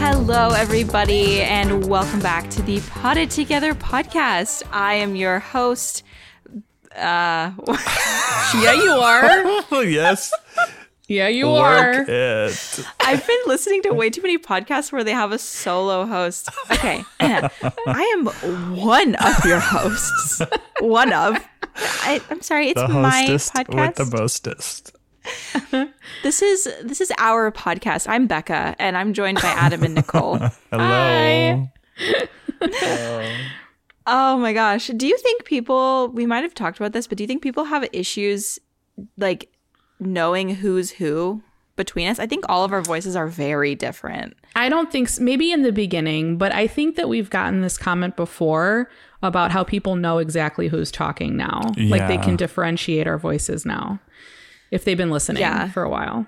Hello, everybody, and welcome back to the Potted Together podcast. I am your host. Uh, Yeah, you are. Yes. Yeah, you Work are. it. I've been listening to way too many podcasts where they have a solo host. Okay, I am one of your hosts. One of. I, I'm sorry, it's The my podcast. with the mostest. this is this is our podcast. I'm Becca, and I'm joined by Adam and Nicole. Hello. Oh my gosh. Do you think people, we might have talked about this, but do you think people have issues like knowing who's who between us? I think all of our voices are very different. I don't think s- maybe in the beginning, but I think that we've gotten this comment before about how people know exactly who's talking now. Yeah. Like they can differentiate our voices now if they've been listening Yeah. for a while.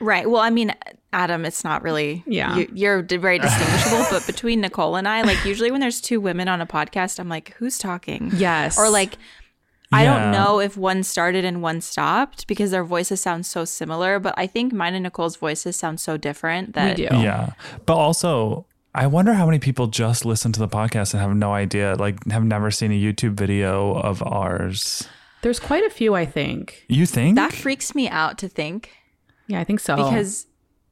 Right. Well, I mean, Adam, it's not really, Yeah. you, you're very distinguishable, but between Nicole and I, like usually when there's two women on a podcast, I'm like, who's talking? Yes. Or like, I don't know if one started and one stopped because their voices sound so similar, but I think mine and Nicole's voices sound so different that we that do. Yeah. But also, I wonder how many people just listen to the podcast and have no idea, like, have never seen a YouTube video of ours. There's quite a few, I think. You think? that freaks me out to think. Yeah, I think so. because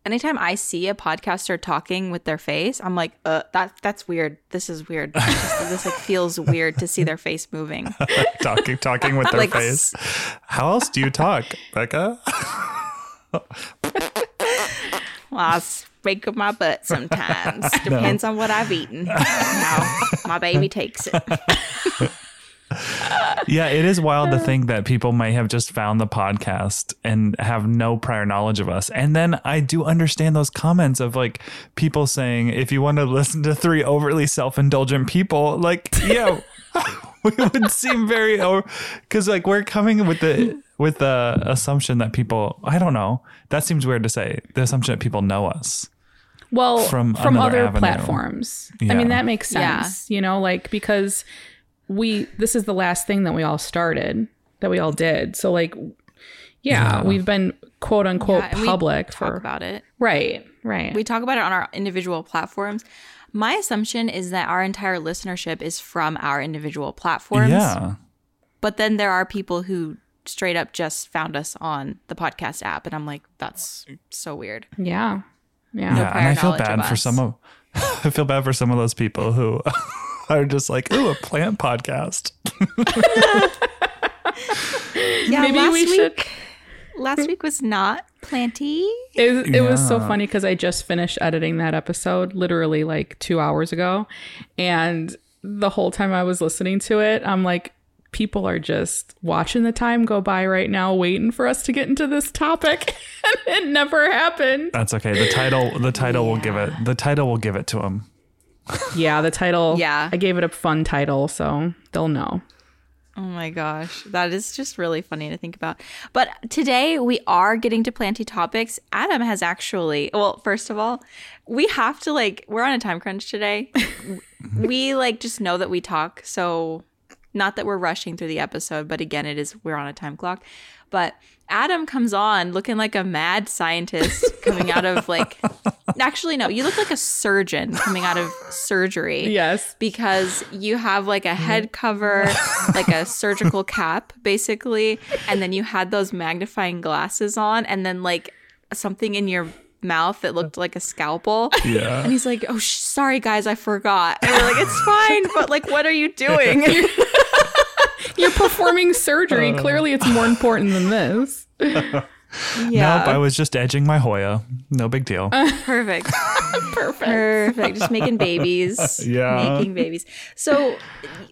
anytime I see a podcaster talking with their face, I'm like, uh, that that's weird. This is weird. this, this, like feels weird to see their face moving. talking talking with their Like, face. How else do you talk, Becca? Well, I speak of my butt sometimes. Depends on what I've eaten. How my baby takes it. yeah, it is wild to think that people may have just found the podcast and have no prior knowledge of us. And then I do understand those comments of like people saying, if you want to listen to three overly self indulgent people, like, yeah, we would seem very, over because like we're coming with the, with the assumption that people, I don't know, that seems weird to say, the assumption that people know us. well from from, other avenue. platforms i mean that makes Yeah. sense you know like because we this is the last thing that we all started that we all did so like yeah, Yeah. we've been quote unquote Yeah, and we public Talk for about it. right right We talk about it on our individual platforms. My assumption is that our entire listenership is from our individual platforms. Yeah. But then there are people who straight up just found us on the podcast app, and I'm like, that's so weird. yeah yeah yeah, prior and I feel bad for some of I feel bad for some of those people who are just like, ooh, a plant podcast. Yeah, Maybe last we week, should- Last week was not plenty. It, it was so funny because I just finished editing that episode literally like two hours ago. And the whole time I was listening to it, I'm like, people are just watching the time go by right now, waiting for us to get into this topic. and it never happened. That's okay. The title the title will give it the title will give it to him. Yeah, the title. Yeah. I gave it a fun title, so they'll know. Oh my gosh, that is just really funny to think about. But today we are getting to planty topics. Adam has actually, well, first of all, we have to like, we're on a time crunch today. we like just know that we talk. So, not that we're rushing through the episode, but again, it is, we're on a time clock. But Adam comes on looking like a mad scientist coming out of like, actually, no, you look like a surgeon coming out of surgery Yes. because you have like a mm-hmm. head cover, like a surgical cap, basically, and then you had those magnifying glasses on, and then like something in your mouth that looked like a scalpel. Yeah. And he's like, "Oh, sh- sorry guys, I forgot." And we're like, "It's fine, but like, what are you doing?" You're performing surgery. Uh. Clearly, it's more important than this. Nope, I was just edging my Hoya. No big deal. Perfect. Perfect. Perfect. Just making babies. Yeah. Making babies. So,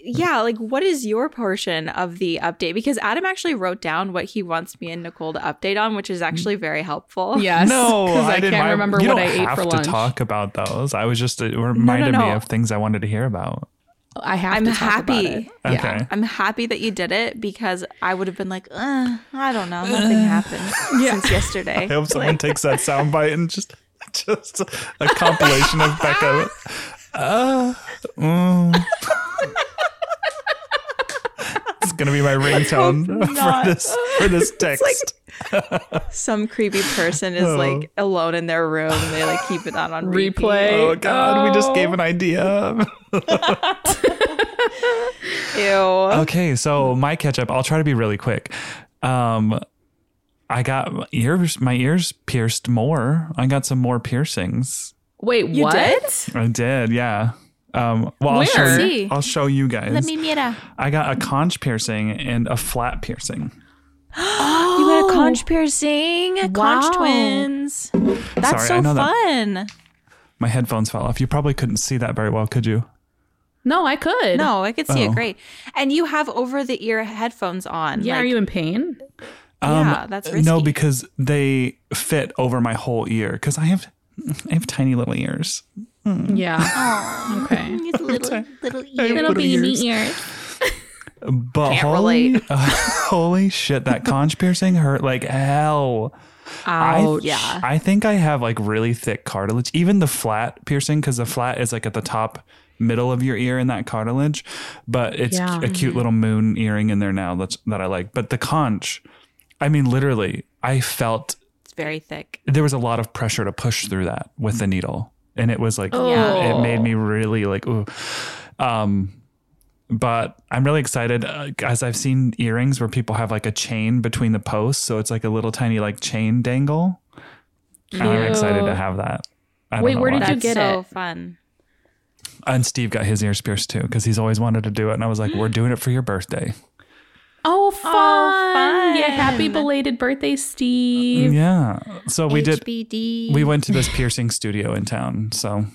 yeah, like what is your portion of the update? Because Adam actually wrote down what he wants me and Nicole to update on, which is actually very helpful. Yes. no, because I, didn't. can't remember you what don't I ate have for to lunch. talk about those. I was just it reminded me no. of things I wanted to hear about. I have I'm to talk happy. About it. Okay. Yeah. I'm happy that you did it because I would have been like, uh, I don't know, nothing happened since yesterday. I hope someone takes that soundbite and just just a compilation of Becca. Uh, mm. gonna be my ringtone not. for this for this text. Some creepy person is Oh. like alone in their room. They like keep it on on repeat. Replay. oh God, we just Oh. gave an idea. Ew. Okay, so my catch up, I'll try to be really quick. Um I got my ears my ears pierced more. I got some more piercings. Wait, You what? did? I did, yeah. Um well I'll show Where? you I'll show you guys. Let me mira. I got a conch piercing and a flat piercing. You got a conch piercing. Wow. Conch twins. That's Sorry, so know that- fun. My headphones fell off. You probably couldn't see that very well, could you? No, I could. No, I could see Oh. it great. And you have over the ear headphones on. Yeah, like- are you in pain? Um, yeah, that's uh, risky. Um, No, because they fit over my whole ear. Because I have, I have tiny little ears. Hmm. Yeah. Okay. It's little little Little ear. ears. ears. But Can't holy, relate. Uh, holy shit, that conch piercing hurt like hell. I, Ouch. Yeah. I think I have like really thick cartilage. Even the flat piercing, because the flat is like at the top middle of your ear in that cartilage. But it's Yeah. a cute little moon earring in there now that's that I like. But the conch, I mean, literally, I felt It's very thick. there was a lot of pressure to push through that with the needle. And it was like Yeah. it made me really like ooh. Um but I'm really excited uh, as I've seen earrings where people have like a chain between the posts, so it's like a little tiny like chain dangle. And I'm excited to have that. I don't Wait, know where did why. you That's get so it? fun. And Steve got his ears pierced too because he's always wanted to do it, and I was like, "We're doing it for your birthday." Oh, oh fun. fun. Yeah, happy belated birthday, Steve. Yeah. So we did. We went to this piercing studio in town, so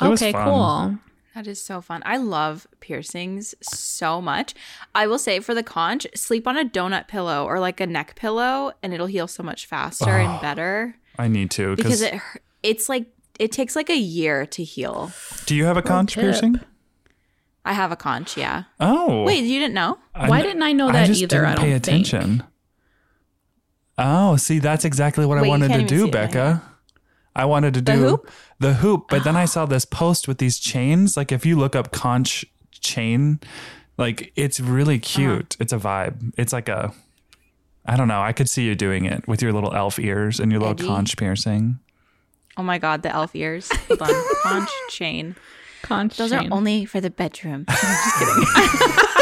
it was okay, fun. cool. That is so fun. I love piercings so much. I will say for the conch, sleep on a donut pillow or like a neck pillow, and it'll heal so much faster and oh, better I need to because because. it it's like it takes like a year to heal. Do you have a conch tip. piercing? I have a conch, yeah. Oh, Wait, you didn't know? Why didn't I know that I just either? didn't I don't pay think. attention. Oh, see, that's exactly what I Wait, you wanted to do, see it in my Becca. I wanted to do hoop? the hoop, but then I saw this post with these chains. Like, if you look up conch chain, like it's really uh-huh. cute. It's a vibe. It's like a, I don't know. I could see you doing it with your little elf ears and your little Edgy. conch piercing. Oh my god, the elf ears. Hold on. conch chain. Conch chain. Those chain. are only for the bedroom. I'm just kidding.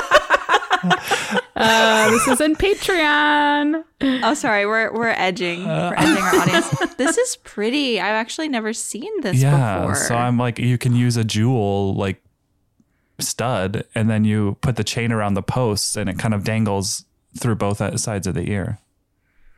Uh, this is in Patreon. oh, sorry. We're we're edging. We're edging our audience. This is pretty. I've actually never seen this yeah. before. So I'm like, you can use a jewel like stud, and then you put the chain around the posts, and it kind of dangles through both sides of the ear.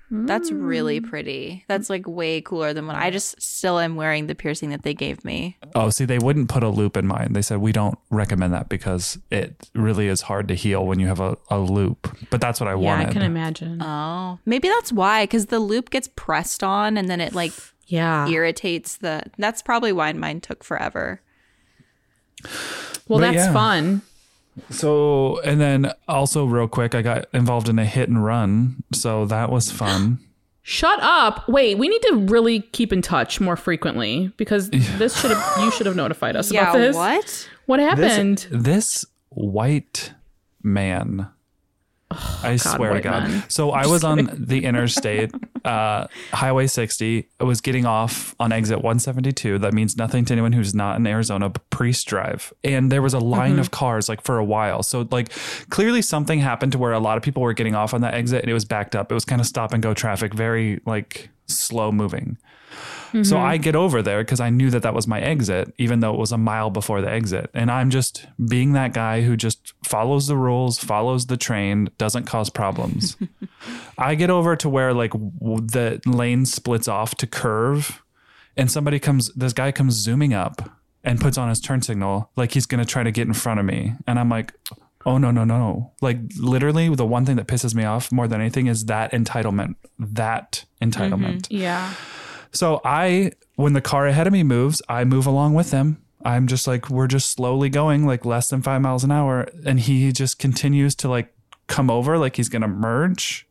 That's really hmm. pretty. That's like way cooler than what I just still am wearing the piercing that they gave me. Oh, see, they wouldn't put a loop in mine. They said we don't recommend that because it really is hard to heal when you have a, a loop. But that's what I Yeah, wanted. I can imagine. Oh, maybe that's why because the loop gets pressed on and then it like yeah. irritates the. That's probably why mine took forever. Well, But that's yeah. fun. So, and then also real quick, I got involved in a hit and run. So that was fun. Shut up. Wait, we need to really keep in touch more frequently because this should have you should have notified us Yeah. about this. What? What This, happened? this white man. I swear to God. man. So I was on the interstate, uh, Highway 60. I was getting off on exit 172. That means nothing to anyone who's not in Arizona, but Priest Drive. And there was a line Mm-hmm. of cars like for a while. So like clearly something happened to where a lot of people were getting off on that exit and it was backed up. It was kind of stop and go traffic, very like slow moving. So I mm-hmm. get over there because I knew that that was my exit, even though it was a mile before the exit. And I'm just being that guy who just follows the rules, follows the train, doesn't cause problems. I get over to where like the lane splits off to curve, and somebody comes, this guy comes zooming up and puts on his turn signal like he's going to try to get in front of me. And I'm like, oh, no, no, no. Like literally, the one thing that pisses me off more than anything is that entitlement. That entitlement. Mm-hmm. Yeah. So I, when the car ahead of me moves, I move along with them. I'm just like, we're just slowly going like less than five miles an hour. And he just continues to like come over like he's going to merge.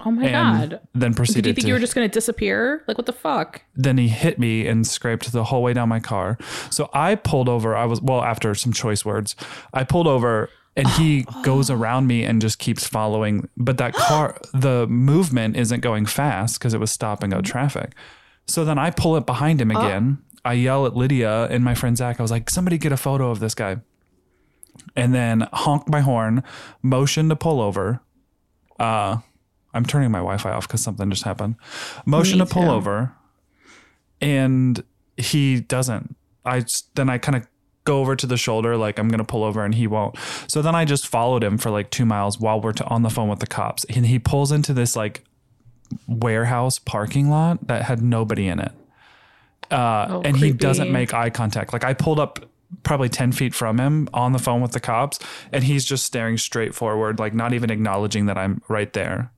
Oh my and god. then proceeded Did you think to, you were just going to disappear? Like what the fuck? then he hit me and scraped the whole way down my car. So I pulled over. I was, well, after some choice words, I pulled over and he goes around me and just keeps following. But that car, the movement isn't going fast because it was stopping out mm-hmm. traffic. So then I pull it behind him again. I yell at Lydia and my friend Zach. I was like, somebody get a photo of this guy. And then honk my horn, motion to pull over. Uh, I'm turning my Wi Fi off because something just happened. Motion Me to pull too. over. And he doesn't. I then I kind of go over to the shoulder like I'm gonna pull over and he won't. So then I just followed him for like two miles while we're t- on the phone with the cops. And he pulls into this like warehouse parking lot that had nobody in it. Uh, Oh, and he doesn't make eye contact. Like I pulled up probably 10 feet from him on the phone with the cops and he's just staring straight forward, like not even acknowledging that I'm right there.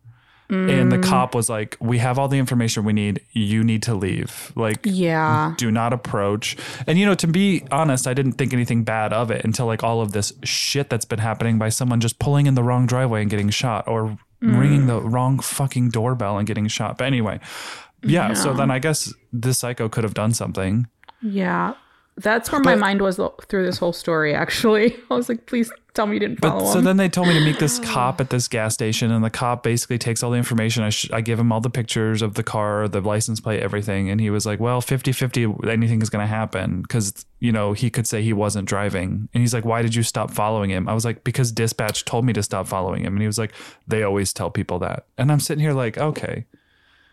And the Mm. cop was like, We have all the information we need. You need to leave. Like, Yeah. do not approach. And you know, to be honest, I didn't think anything bad of it until like all of this shit that's been happening by someone just pulling in the wrong driveway and getting shot or Mm. ringing the wrong fucking doorbell and getting shot. But anyway, yeah, so then I guess this psycho could have done something. Yeah. That's where my mind was lo- through this whole story, actually. I was like, please tell me you didn't But follow so then they told me to meet this cop at this gas station, and the cop basically takes all the information. I, sh- I give him all the pictures of the car, the license plate, everything. And he was like, well, 50 50, anything is going to happen. Cause, you know, he could say he wasn't driving. And he's like, why did you stop following him? I was like, because dispatch told me to stop following him. And he was like, they always tell people that. And I'm sitting here like, okay.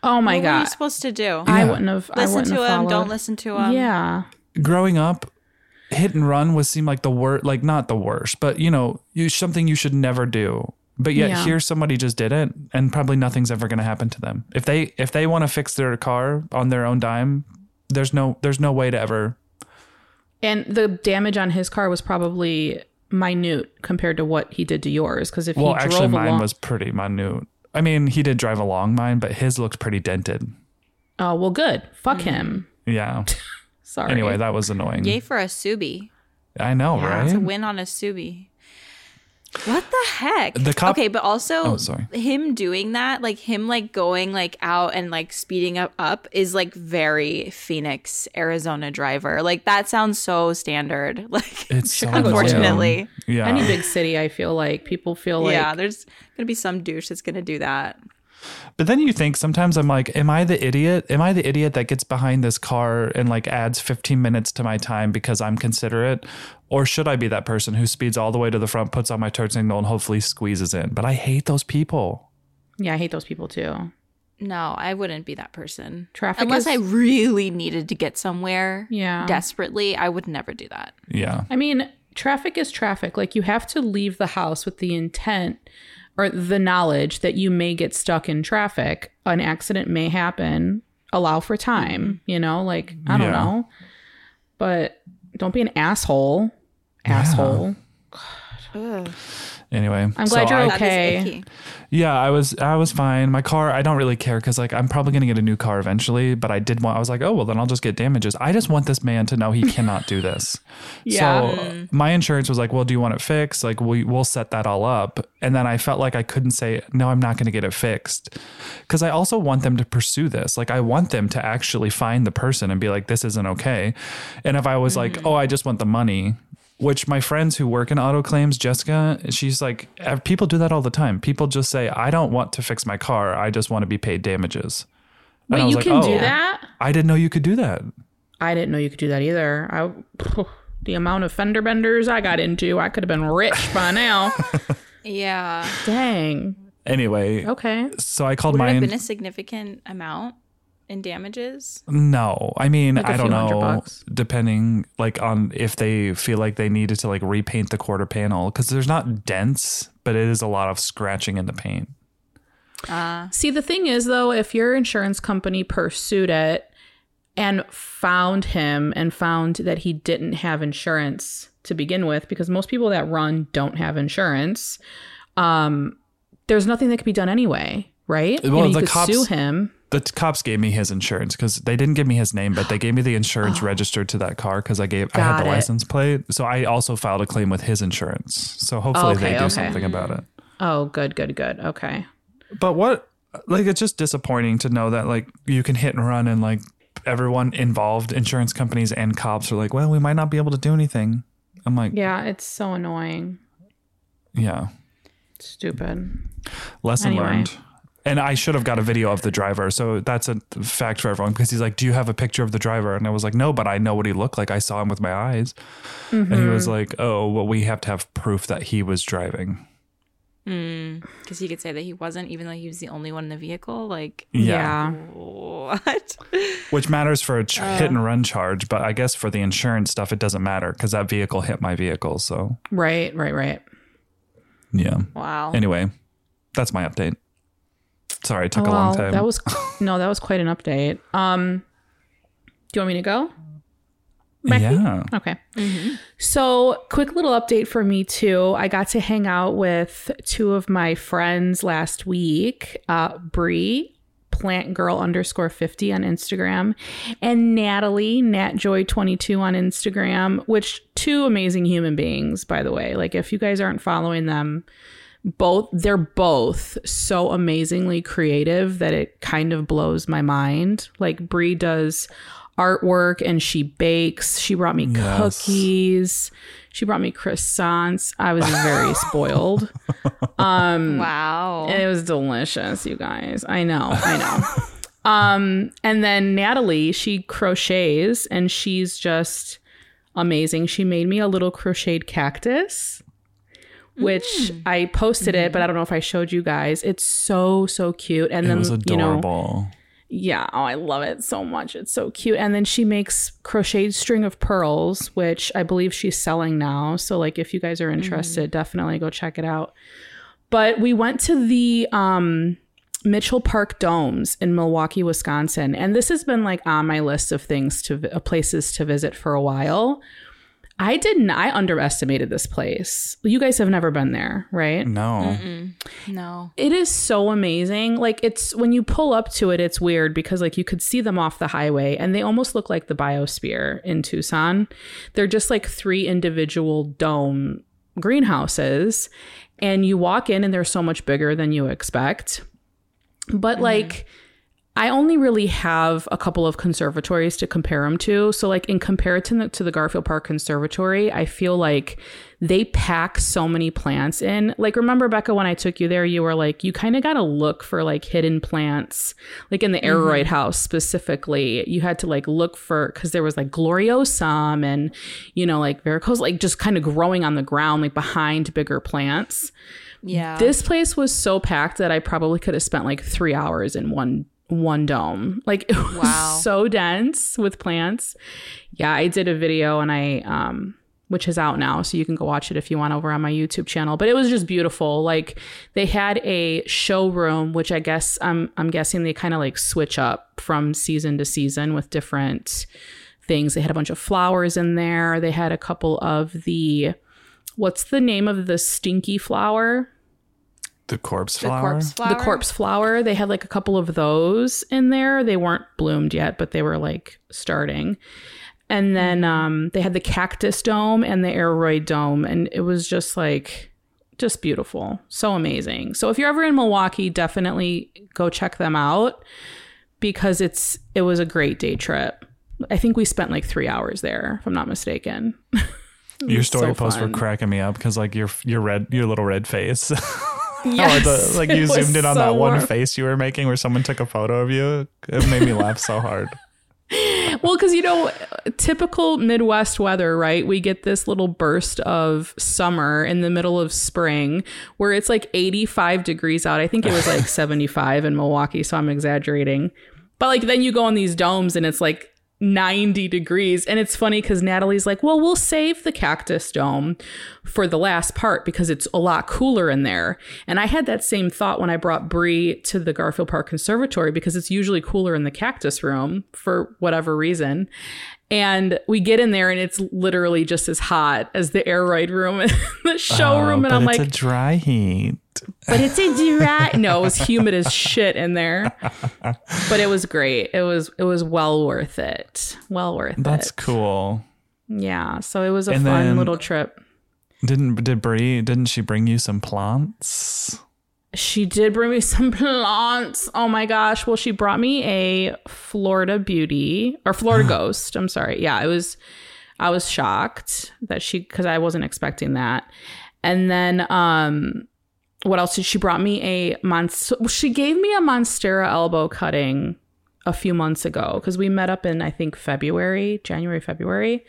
oh my god. what were you supposed to do? I wouldn't have. I listen wouldn't to have him. followed. Don't listen to him. Yeah. Growing up, hit and run was seem like the worst, like not the worst, but you know, you something you should never do. But yet Yeah. here somebody just did it and probably nothing's ever going to happen to them. If they if they want to fix their car on their own dime, there's no there's no way to ever And the damage on his car was probably minute compared to what he did to yours. Because if Well, he actually mine along, was pretty minute. I mean, he did drive along mine, but his looked pretty dented. oh well, good. Fuck mm. him. Yeah. Sorry. Anyway, that was annoying. Yay for a Subi. I know, right It's a right? win on a Subi. What the heck? The cop- okay, but also Oh, sorry. him doing that, like him like going like out and like speeding up up is like very Phoenix, Arizona driver. Like that sounds so standard. Like It's so Chicago, annoying. unfortunately. Yeah. Any big city, I feel like people feel like yeah, there's gonna be some douche that's gonna do that. But then you think sometimes I'm like, am I the idiot? Am I the idiot that gets behind this car and like adds 15 minutes to my time because I'm considerate? Or should I be that person who speeds all the way to the front, puts on my turn signal, and hopefully squeezes in? But I hate those people. yeah, I hate those people too. No, I wouldn't be that person. Traffic Unless is- I really needed to get somewhere Yeah. desperately, I would never do that. Yeah. I mean, traffic is traffic. Like you have to leave the house with the intent or the knowledge that you may get stuck in traffic. An accident may happen. Allow for time, mm-hmm. you know? Like, I don't Yeah. know. But don't be an asshole. Asshole. Ugh. Anyway, I'm glad you're I- Okay. Yeah, I was I was fine. My car, I don't really care because like I'm probably gonna get a new car eventually. But I did want. I was like, oh well, then I'll just get damages. I just want this man to know he cannot do this. Yeah. So my insurance was like, well, do you want it fixed? Like we we'll set that all up. And then I felt like I couldn't say no. I'm not gonna get it fixed because I also want them to pursue this. Like I want them to actually find the person and be like, this isn't okay. And if I was like, oh, I just want the money. Which my friends who work in auto claims, Jessica, she's like, "Eh, people do that all the time. People just say, I don't want to fix my car. I just want to be paid damages. And Wait, I you like, can "Oh, do that? I didn't know you could do that. I didn't know you could do that either. I the amount of fender benders I got into, I could have been rich by now. Yeah. Dang. Anyway, Okay. so I called Would it my have been a significant amount in damages? No, I mean Like a I don't know. bucks. Depending like on if they feel like they needed to like repaint the quarter panel because there's not dents, but it is a lot of scratching in the paint. Uh, See, the thing is, though, if your insurance company pursued it and found him and found that he didn't have insurance to begin with, because most people that run don't have insurance, um, there's nothing that could be done anyway, right? Well, you the cops- sue him. The cops gave me his insurance because they didn't give me his name, but they gave me the insurance oh. registered to that car because I gave I had Oh. The it. license plate. So I also filed a claim with his insurance. So hopefully Okay, they do okay. something about it. Oh, good, good, good. Okay. But what like it's just disappointing to know that like you can hit and run and like everyone involved, insurance companies and cops are like, well, we might not be able to do anything. I'm like, Yeah, it's so annoying. Yeah. Stupid. Lesson Anyway. learned. And I should have got a video of the driver. So that's a fact for everyone because he's like, Do you have a picture of the driver? And I was like, No, but I know what he looked like. I saw him with my eyes. And he was mm-hmm. like, Oh, well, we have to have proof that he was driving. Mm, because he could say that he wasn't, even though he was the only one in the vehicle. Like, Yeah. what? Which matters for a ch- uh. hit and run charge. But I guess for the insurance stuff, it doesn't matter because that vehicle hit my vehicle. So, Right, right, right. yeah. Wow. Anyway, that's my update. Sorry, it took a long time. That was no, that was quite an update. Um, do you want me to go? Becky? yeah. Okay. So, quick little update for me too. I got to hang out with two of my friends last week, uh, Bree, plant girl underscore 50 on Instagram, and Natalie, natjoy22 on Instagram, which two amazing human beings, by the way. Like, if you guys aren't following them, both they're both so amazingly creative that it kind of blows my mind. Like Brie does artwork and she bakes. She brought me Yes. cookies. She brought me croissants. I was very spoiled. Um wow. It was delicious, you guys. I know, I know. um, and then Natalie, she crochets and she's just amazing. She made me a little crocheted cactus, which I posted it, but I don't know if I showed you guys. It's so so cute. And It then was you know, yeah, oh, I love it so much. It's so cute. And then she makes crocheted string of pearls, which I believe she's selling now. So like if you guys are interested, definitely go check it out. But we went to the um Mitchell Park Domes in Milwaukee, Wisconsin, and this has been like on my list of things to uh, places to visit for a while. I didn't I underestimated this place. You guys have never been there, right? no. no. It is so amazing. Like it's when you pull up to it, it's weird because like you could see them off the highway and they almost look like the biosphere in Tucson. They're just like three individual dome greenhouses and you walk in and they're so much bigger than you expect. But mm-hmm. like I only really have a couple of conservatories to compare them to. So, like in comparison to the Garfield Park Conservatory, I feel like they pack so many plants in. Like, remember, Becca, when I took you there, you were like, you kind of got to look for like hidden plants, like in the Aroid mm-hmm. house specifically. You had to like look for, because there was like Gloriosum and, you know, like varicose, like just kind of growing on the ground, like behind bigger plants. Yeah. This place was so packed that I probably could have spent like three hours in one one dome. Like it was Wow. so dense with plants. Yeah, I did a video and I um which is out now, so you can go watch it if you want over on my YouTube channel. But it was just beautiful. Like they had a showroom, which I guess I'm I'm guessing they kind of like switch up from season to season with different things. They had a bunch of flowers in there. They had a couple of the what's the name of the stinky flower? The corpse the flower. corpse flower. The corpse flower. They had like a couple of those in there. They weren't bloomed yet, but they were like starting. And then um, they had the cactus dome and the aroid dome, and it was just like just beautiful, so amazing. So if you're ever in Milwaukee, definitely go check them out because it's it was a great day trip. I think we spent like three hours there, if I'm not mistaken. Your story so posts were cracking me up because like your your red your little red face. Yes, Oh, the- like you zoomed in on so that one warm. face you were making where someone took a photo of you. It made me laugh so hard. Well, because you know, typical Midwest weather, right? We get this little burst of summer in the middle of spring where it's like 85 degrees out. I think it was like 75 in Milwaukee, so I'm exaggerating. But like then you go on these domes and it's like 90 degrees. And it's funny because Natalie's like, well, we'll save the cactus dome for the last part because it's a lot cooler in there. And I had that same thought when I brought Bree to the Garfield Park Conservatory because it's usually cooler in the cactus room for whatever reason. And we get in there and it's literally just as hot as the air aroid room in the showroom. Oh, and I'm it's like, a dry heat. but it's a dry. No, it was humid as shit in there. But it was great. It was it was well worth it. Well worth That's it. That's cool. Yeah. So it was a And fun little trip. Didn't did Brie? Didn't she bring you some plants? She did bring me some plants. Oh my gosh. Well, she brought me a Florida beauty or Florida ghost. I'm sorry. Yeah, it was I was shocked that she cuz I wasn't expecting that. And then um what else did she brought me a monst she gave me a monstera elbow cutting a few months ago because we met up in I think February, January, February.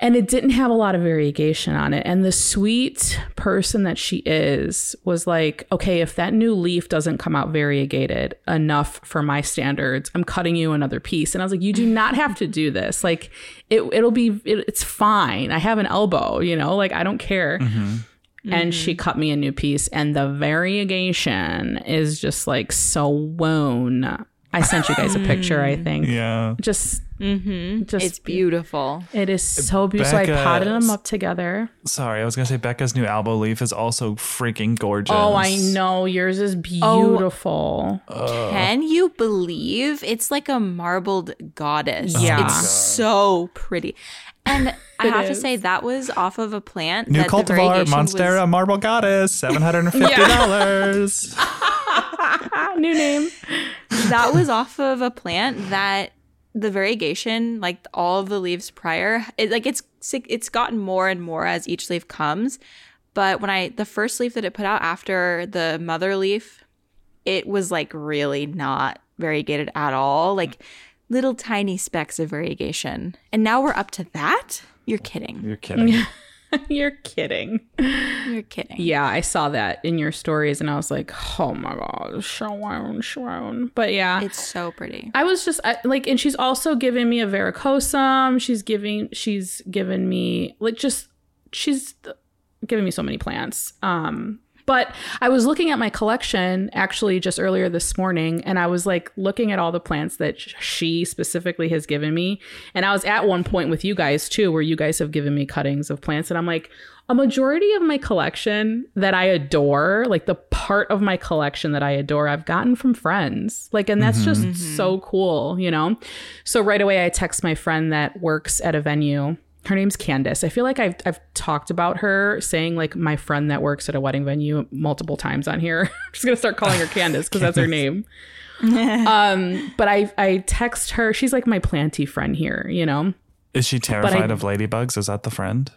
And it didn't have a lot of variegation on it. And the sweet person that she is was like, okay, if that new leaf doesn't come out variegated enough for my standards, I'm cutting you another piece. And I was like, you do not have to do this. Like, it, it'll be, it, it's fine. I have an elbow, you know, like, I don't care. Mm-hmm. And mm-hmm. she cut me a new piece, and the variegation is just like so wown. I sent you guys a picture, I think. Yeah. Just, Mm. just It's beautiful. it is so beautiful. So I potted them up together. Sorry, I was gonna say Becca's new elbow leaf is also freaking gorgeous. Oh, I know. Yours is beautiful. Oh, Can you believe it's like a marbled goddess? Yeah. It's so pretty. And I It have to say that was off of a plant. New that the cultivar, variegation Monstera was- Marble Goddess, seven hundred and fifty dollars. New name. That was off of a plant that the variegation, like all of the leaves prior, it like it's it's gotten more and more as each leaf comes. But when I the first leaf that it put out after the mother leaf, it was like really not variegated at all. Like little tiny specks of variegation. And now we're up to that? You're kidding. You're kidding. You're kidding. You're kidding. Yeah, I saw that in your stories and I was like, oh my God, Sharon, Sharon. But yeah. It's so pretty. I was just I, like, and she's also giving me a varicosum. She's giving, she's given me like just, she's giving me so many plants. Um, but I was looking at my collection actually just earlier this morning, and I was like looking at all the plants that she specifically has given me. And I was at one point with you guys too, where you guys have given me cuttings of plants, and I'm like, a majority of my collection that I adore, like the part of my collection that I adore, I've gotten from friends. Like, and that's just mm-hmm. so cool, you know? So right away, I text my friend that works at a venue. Her name's Candace. I feel like I've, I've talked about her saying like my friend that works at a wedding venue multiple times on here. I'm just going to start calling her Candace because that's her name. um, but I, I text her. She's like my planty friend here, you know? Is she terrified of ladybugs? Is that the friend?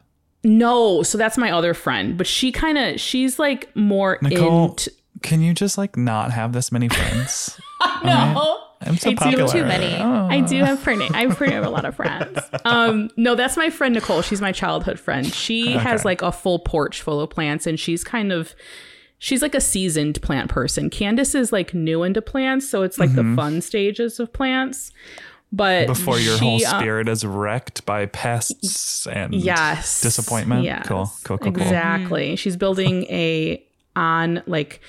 No, so that's my other friend, but she kind of she's like more Nicole, into can you just like not have this many friends? no. I'm so I do too many. Oh. I do have pretty. I pretty have a lot of friends. Um, no, that's my friend Nicole. She's my childhood friend. She has like a full porch full of plants, and she's kind of she's like a seasoned plant person. Candace is like new into plants, so it's like the fun stages of plants. But Mm-hmm. Before your she, whole uh, spirit is wrecked by pests and yes disappointment. Yes, Cool, cool, cool, cool. exactly she's building a on like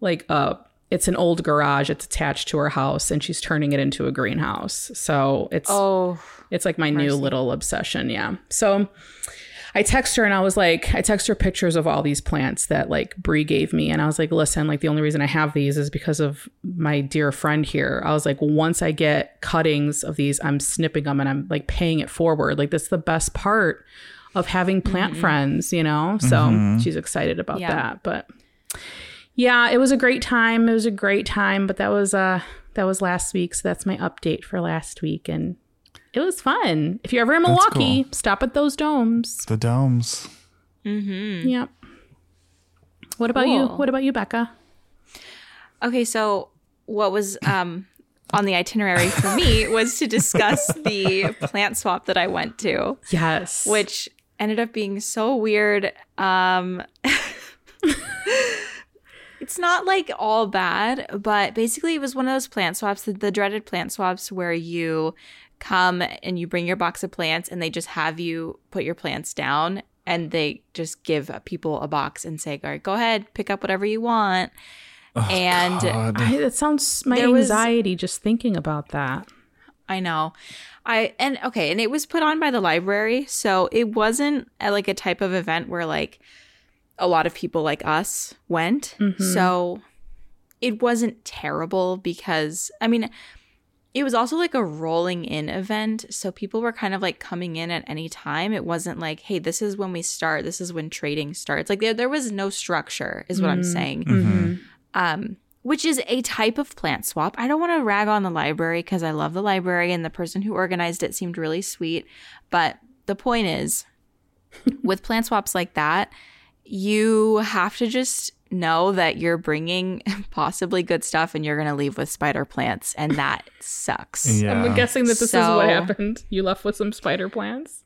like uh it's an old garage it's attached to her house and she's turning it into a greenhouse so it's Oh, it's like my new little obsession yeah so I text her and I was like, I text her pictures of all these plants that like Brie gave me. And I was like, listen, like the only reason I have these is because of my dear friend here. I was like, once I get cuttings of these, I'm snipping them and I'm like paying it forward. Like that's the best part of having plant mm-hmm. friends, you know? So mm-hmm. she's excited about Yeah. that. But yeah, it was a great time. It was a great time, but that was uh that was last week. So that's my update for last week. And it was fun. If you're ever in Milwaukee, stop at those domes. The domes. Yep. What about you? What about you, Becca? Okay, so what was um on the itinerary for me was to discuss the plant swap that I went to, Yes. which ended up being so weird. Um It's not like all bad, but basically it was one of those plant swaps, the, the dreaded plant swaps where you come and you bring your box of plants and they just have you put your plants down and they just give people a box and say, "All right, go ahead, pick up whatever you want." Oh, and God. I, that sounds my There was- anxiety just thinking about that. I know. I and okay, and it was put on by the library, so it wasn't a, like a type of event where like a lot of people like us went. Mm-hmm. So it wasn't terrible because I mean it was also like a rolling in event, so people were kind of like coming in at any time. It wasn't like, "Hey, this is when we start. This is when trading starts." Like there there was no structure is what I'm mm-hmm. saying. Mm-hmm. Um which is a type of plant swap. I don't want to rag on the library because I love the library and the person who organized it seemed really sweet. But the point is, with plant swaps like that, you have to just know that you're bringing possibly good stuff and you're going to leave with spider plants and that sucks. Yeah. I'm guessing that this is what happened. You left with some spider plants.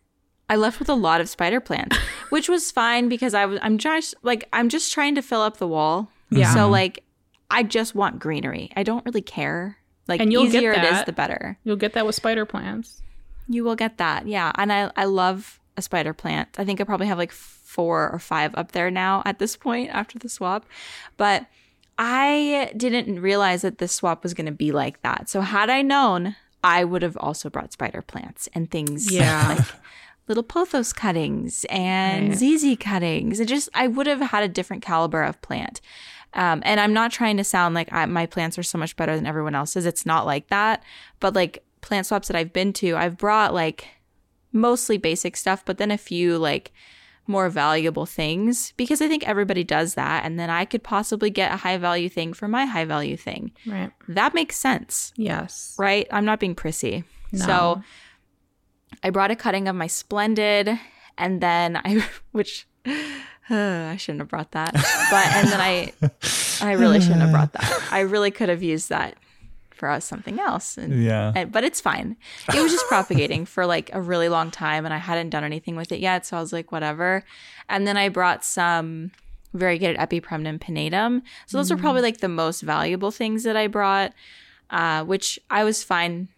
I left with a lot of spider plants, which was fine because I was I'm just like I'm just trying to fill up the wall. Yeah. So mm-hmm. like I just want greenery. I don't really care. Like And you'll get easier it is the better. You'll get that with spider plants. You will get that. Yeah. And I I love a spider plant. I think I probably have like 4 or 5 up there now at this point after the swap. But I didn't realize that this swap was going to be like that. So had I known, I would have also brought spider plants and things Yeah. like little pothos cuttings and Right. ZZ cuttings. It just I would have had a different caliber of plant. Um, and I'm not trying to sound like I, my plants are so much better than everyone else's. It's not like that. But like plant swaps that I've been to, I've brought like mostly basic stuff, but then a few like more valuable things because I think everybody does that. And then I could possibly get a high value thing for my high value thing. Right. That makes sense Yes. right? I'm not being prissy. No. So I brought a cutting of my Splendid, and then I, which I shouldn't have brought that, but and then I, I really shouldn't have brought that. I really could have used that for us something else. And, Yeah. and- but it's fine. It was just propagating for like a really long time, and I hadn't done anything with it yet, so I was like, whatever. And then I brought some variegated epipremnum pinnatum. So those are probably like the most valuable things that I brought, uh, which I was fine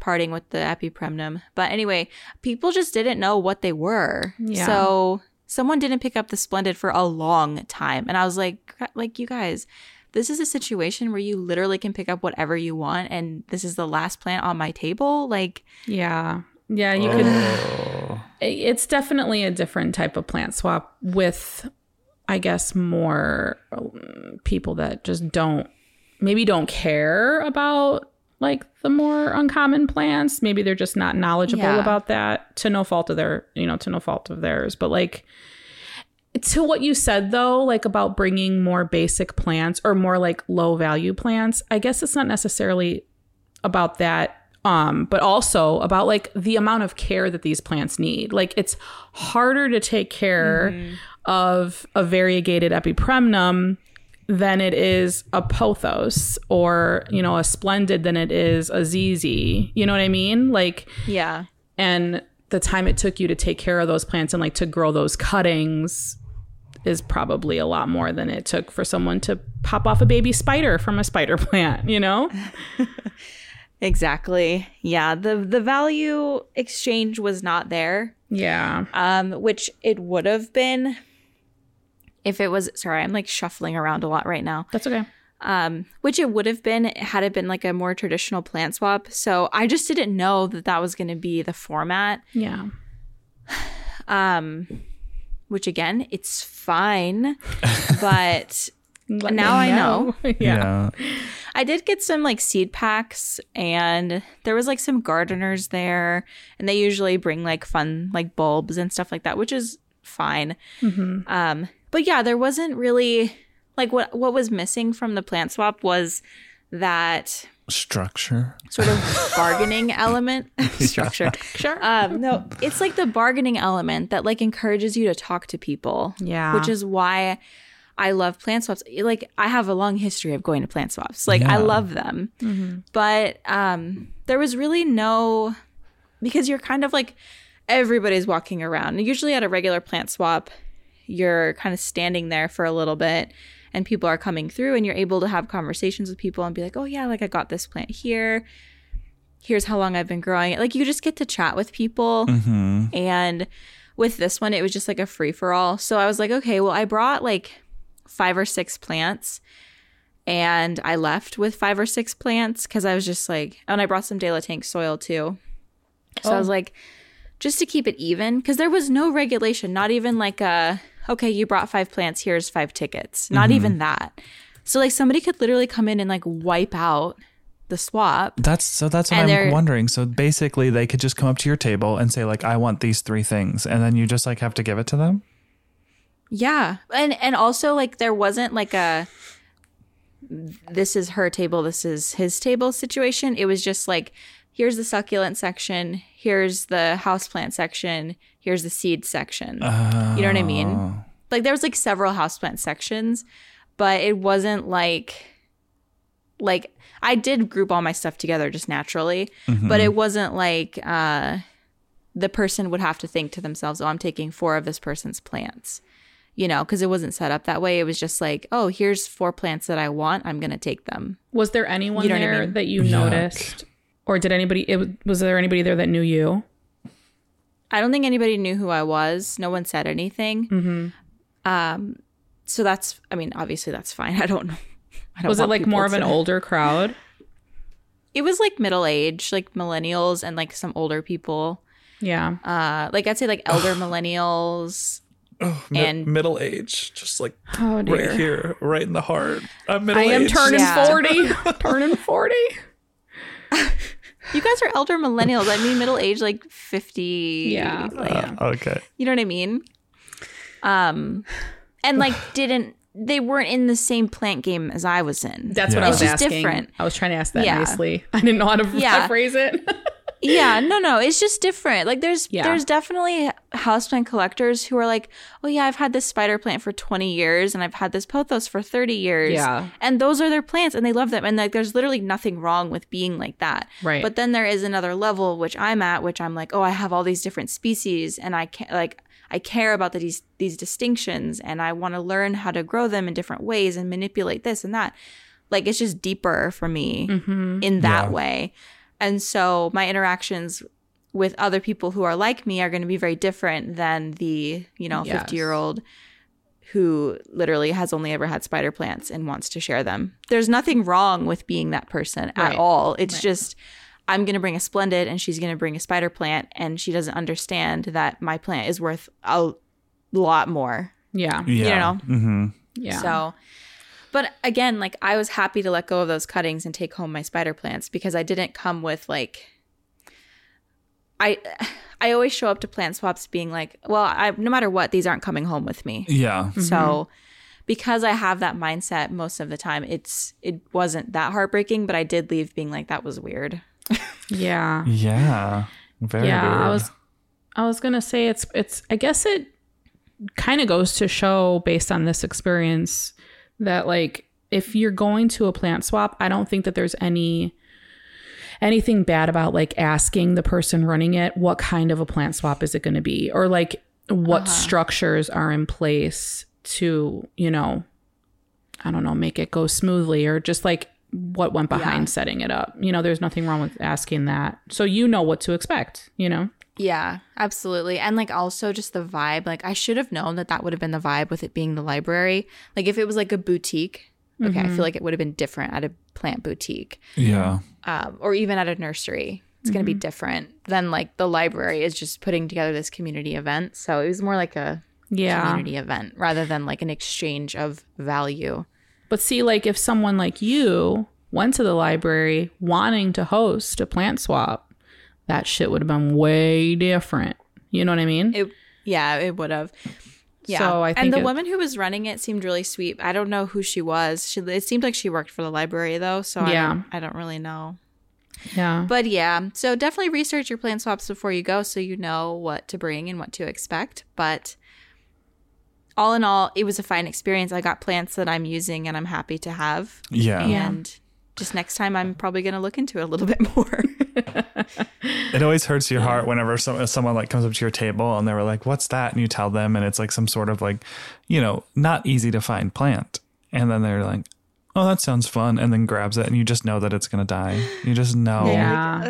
parting with the epipremnum. But anyway, people just didn't know what they were. Yeah. So someone didn't pick up the splendid for a long time, and I was like, like you guys. This is a situation where you literally can pick up whatever you want, and this is the last plant on my table. Like, Yeah. Yeah, you could it's definitely a different type of plant swap with I guess more um, people that just don't maybe don't care about like the more uncommon plants. Maybe they're just not knowledgeable Yeah. about that to no fault of their, you know, to no fault of theirs. But like to what you said though, like about bringing more basic plants or more like low value plants, I guess it's not necessarily about that um but also about like the amount of care that these plants need. Like it's harder to take care of a variegated epipremnum than it is a pothos or you know a splendid than it is a ZZ you know what i mean? Like yeah, and the time it took you to take care of those plants and like to grow those cuttings is probably a lot more than it took for someone to pop off a baby spider from a spider plant you know exactly. Yeah, the the value exchange was not there. yeah um, which it would have been if it was. Sorry, I'm like shuffling around a lot right now. that's okay Um, which it would have been had it been like a more traditional plant swap. So I just didn't know that that was going to be the format. yeah Um, which again, it's fine, but Now me I know. yeah. I did get some like seed packs and there was like some gardeners there and they usually bring like fun like bulbs and stuff like that, which is fine. Mhm. Um, but yeah, there wasn't really like what what was missing from the plant swap was that Structure. sort of bargaining element structure. Sure. Um, no, it's like the bargaining element that like encourages you to talk to people. Yeah. Which is why I love plant swaps. Like I have a long history of going to plant swaps. Like I love them. But um there was really no because you're kind of like everybody's walking around. Usually at a regular plant swap, you're kind of standing there for a little bit and people are coming through and you're able to have conversations with people and be like, "Oh yeah, like I got this plant here. Here's how long I've been growing it." Like you just get to chat with people. hmm And with this one, it was just like a free for all. So I was like, okay, well, I brought like five or six plants and I left with five or six plants because I was just like, and I brought some De La Tank soil too. So I was like, just to keep it even, because there was no regulation, not even like a, okay, you brought five plants, here's five tickets. Not even mm-hmm. that. So like somebody could literally come in and like wipe out the swap. That's so. That's what I'm wondering. So basically, they could just come up to your table and say like, "I want these three things," and then you just like have to give it to them. Yeah. And and also like there wasn't like a this is her table, this is his table situation. It was just like here's the succulent section, here's the houseplant section, here's the seed section. you know what I mean? Oh. like there was like several houseplant sections, but it wasn't like like I did group all my stuff together just naturally, but it wasn't like uh the person would have to think to themselves, "Oh, I'm taking four of this person's plants." You know, because it wasn't set up that way. It was just like, "Oh, here's four plants that I want. I'm going to take them." Was there anyone You know what I there mean? that you Yuck. noticed, or did anybody? It, was- was there anybody there that knew you? I don't think anybody knew who I was. No one said anything. Mm-hmm. Um, so that's, I mean, obviously that's fine. I don't know. I don't Was it like more of an to- older crowd? It was like middle age, like millennials and like some older people. Yeah. Uh, like I'd say like elder millennials. And- middle age, just like Oh dear. here, right in the heart. I'm I am turning Yeah. forty. turning forty. You guys are elder millennials. I mean, middle age, like fifty. Yeah. like, okay. You know what I mean? Um, and like didn't they weren't in the same plant game as I was in. That's what Yeah. I It's was just asking. different. I was trying to ask that Yeah. nicely. I didn't know how to Yeah. phrase it. yeah no no it's just different like there's Yeah. there's definitely houseplant collectors who are like oh yeah i've had this spider plant for 20 years and i've had this pothos for 30 years Yeah. and those are their plants and they love them and like there's literally nothing wrong with being like that Right. but then there is another level which i'm at which i'm like oh i have all these different species and i can't like I care about the, these these distinctions and I want to learn how to grow them in different ways and manipulate this and that. Like it's just deeper for me Mm-hmm. in that Yeah. way. And so my interactions with other people who are like me are going to be very different than the, you know, Yes. 50 year old who literally has only ever had spider plants and wants to share them. There's nothing wrong with being that person Right. at all. It's just I'm going to bring a splendid and she's going to bring a spider plant and she doesn't understand that my plant is worth a lot more. yeah. Yeah. know? Mm-hmm. Yeah. So, but again, like I was happy to let go of those cuttings and take home my spider plants because I didn't come with like I I always show up to plant swaps being like, well, I no matter what, these aren't coming home with me. Yeah. So, mm-hmm. because I have that mindset most of the time, it's it wasn't that heartbreaking, but I did leave being like that was weird. yeah. Yeah. Very yeah weird. i was i was gonna say it's it's i guess it kind of goes to show based on this experience that like if you're going to a plant swap i don't think that there's any anything bad about like asking the person running it what kind of a plant swap is it going to be or like what uh-huh. structures are in place to you know i don't know make it go smoothly or just like what went behind Yeah. setting it up. You know there's nothing wrong with asking that. So you know what to expect you know Yeah, absolutely. And like also just the vibe. Like I should have known that that would have been the vibe with it being the library. Like if it was like a boutique, okay, I feel like it would have been different at a plant boutique yeah. um, or even at a nursery. It's going to be different than like the library is just putting together this community event. So it was more like a yeah community event rather than like an exchange of value. But see, like if someone like you went to the library wanting to host a plant swap, that shit would have been way different. You know what I mean? It, yeah, it would have. Yeah, So I think and the it- woman who was running it seemed really sweet. I don't know who she was. She it seemed like she worked for the library though, so I Yeah. don't, I don't really know. yeah. But yeah, so definitely research your plant swaps before you go so you know what to bring and what to expect. But all in all, it was a fine experience. I got plants that I'm using and I'm happy to have. Yeah. And just next time, I'm probably going to look into it a little bit more. It always hurts your heart whenever some, someone like comes up to your table and they're like, "What's that?" and you tell them, and it's like some sort of like, you know, not easy to find plant, and then they're like, "Oh, that sounds fun," and then grabs it, and you just know that it's gonna die. You just know. yeah.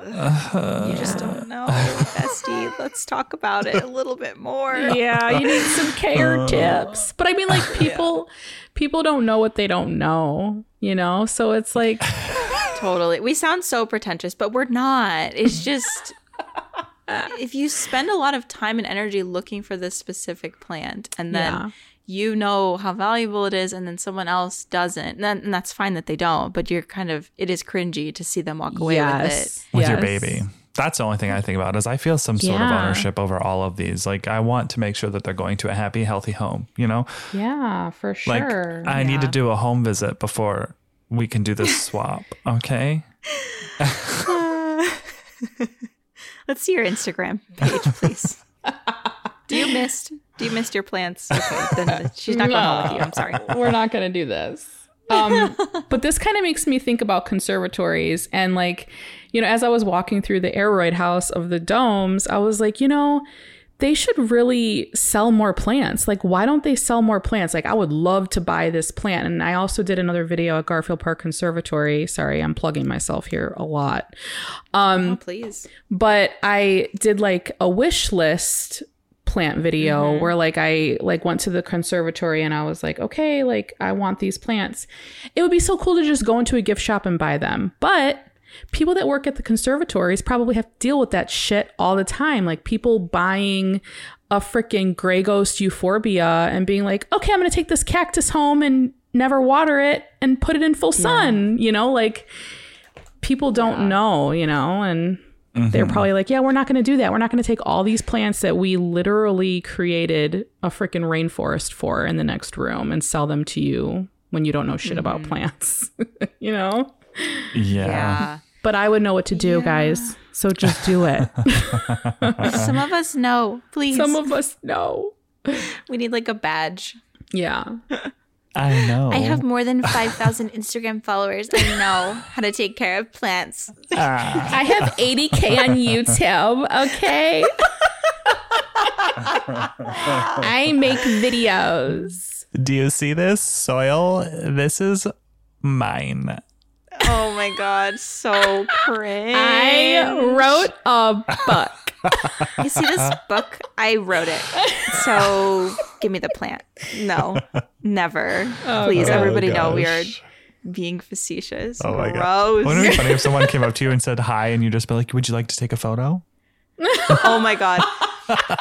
you just don't know, bestie. Let's talk about it a little bit more. yeah, you need some care uh. tips. But I mean like people people don't know what they don't know, you know? So it's like Totally. We sound so pretentious, but we're not. It's just if you spend a lot of time and energy looking for this specific plant and then Yeah. you know how valuable it is and then someone else doesn't, then and that's fine that they don't, but you're kind of it is cringy to see them walk away with it. yes. with your baby. That's the only thing I think about is I feel some sort of ownership over all of these. Like I want to make sure that they're going to a happy, healthy home. You know, Yeah, for sure. like sure. I need to do a home visit before we can do this swap. Okay. Let's see your Instagram page, please. do you missed? Do you missed your plants. Okay, then she's not going home with you. I'm sorry. We're not going to do this. Um, but this kind of makes me think about conservatories and like, you know, as I was walking through the aroid house of the domes, I was like, you know, they should really sell more plants. Like, why don't they sell more plants? Like, I would love to buy this plant. And I also did another video at Garfield Park Conservatory. Sorry, I'm plugging myself here a lot. Um, Oh, please. but I did like a wish list plant video where like I like went to the conservatory and I was like, okay, like I want these plants. It would be so cool to just go into a gift shop and buy them. But people that work at the conservatories probably have to deal with that shit all the time. Like people buying a freaking gray ghost euphorbia and being like, okay, I'm gonna take this cactus home and never water it and put it in full sun, you know, like people don't know, you know, and they're mm-hmm. probably like, yeah, we're not going to do that. We're not going to take all these plants that we literally created a freaking rainforest for in the next room and sell them to you when you don't know shit about mm-hmm. plants, you know? Yeah. Yeah. But I would know what to do, guys. So just do it. Some of us know. Please. Some of us know. we need like a badge. Yeah. I know. I have more than 5,000 Instagram followers. I know how to take care of plants. Ah. I have 80K on YouTube, okay? I make videos. Do you see this soil? This is mine. Oh my God. So cringe. I wrote a book. You see this book? I wrote it. So give me the plant. No, never. Oh, Please, Oh, everybody know we are oh, being facetious. Oh my Gross. god. Wouldn't it be funny if someone came up to you and said hi and you just be like, Would you like to take a photo? Oh my god.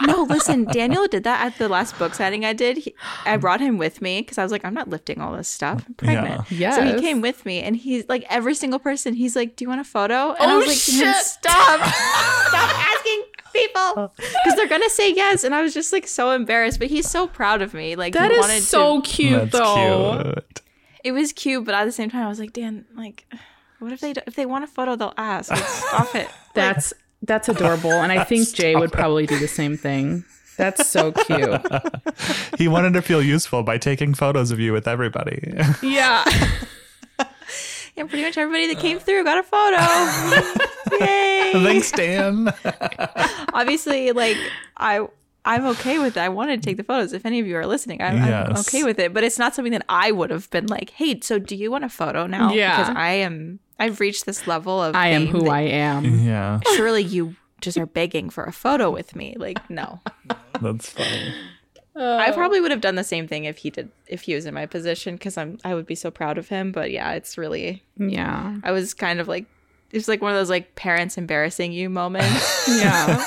No, listen, Daniel did that at the last book signing I did. He, I mm. brought him with me because I was like, I'm not lifting all this stuff. I'm pregnant. Yeah. So he came with me and he's like every single person, he's like, Do you want a photo? And I Oh, was like, shit. stop. stop asking people. Oh. Because they're gonna say yes. And I was just like so embarrassed. But he's so proud of me. Like That he is wanted so to cute, That's though. cute. it was cute, but at the same time I was like, Dan, like what if they do- if they want a photo, they'll ask. Like, stop it. That's that's adorable, and I think Jay would probably do the same thing. That's so cute. He wanted to feel useful by taking photos of you with everybody. Yeah. Yeah, pretty much everybody that came through got a photo. Yay! Thanks, Dan. Obviously, like I, I'm okay with it. I wanted to take the photos. If any of you are listening, I'm, I'm okay with it. But it's not something that I would have been like, "Hey, so do you want a photo now?" Yeah. because I am. I've reached this level of. I am who I am. Yeah, Surely you just are begging for a photo with me. Like, no. that's funny. I probably would have done the same thing if he did. If he was in my position, because I'm. I would be so proud of him. But yeah, it's really. Yeah. I was kind of like. it's like one of those like parents embarrassing you moments. Yeah.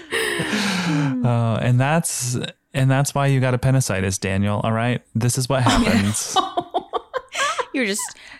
Uh, and that's and that's why you got appendicitis, Daniel. All right, this is what happens. You're just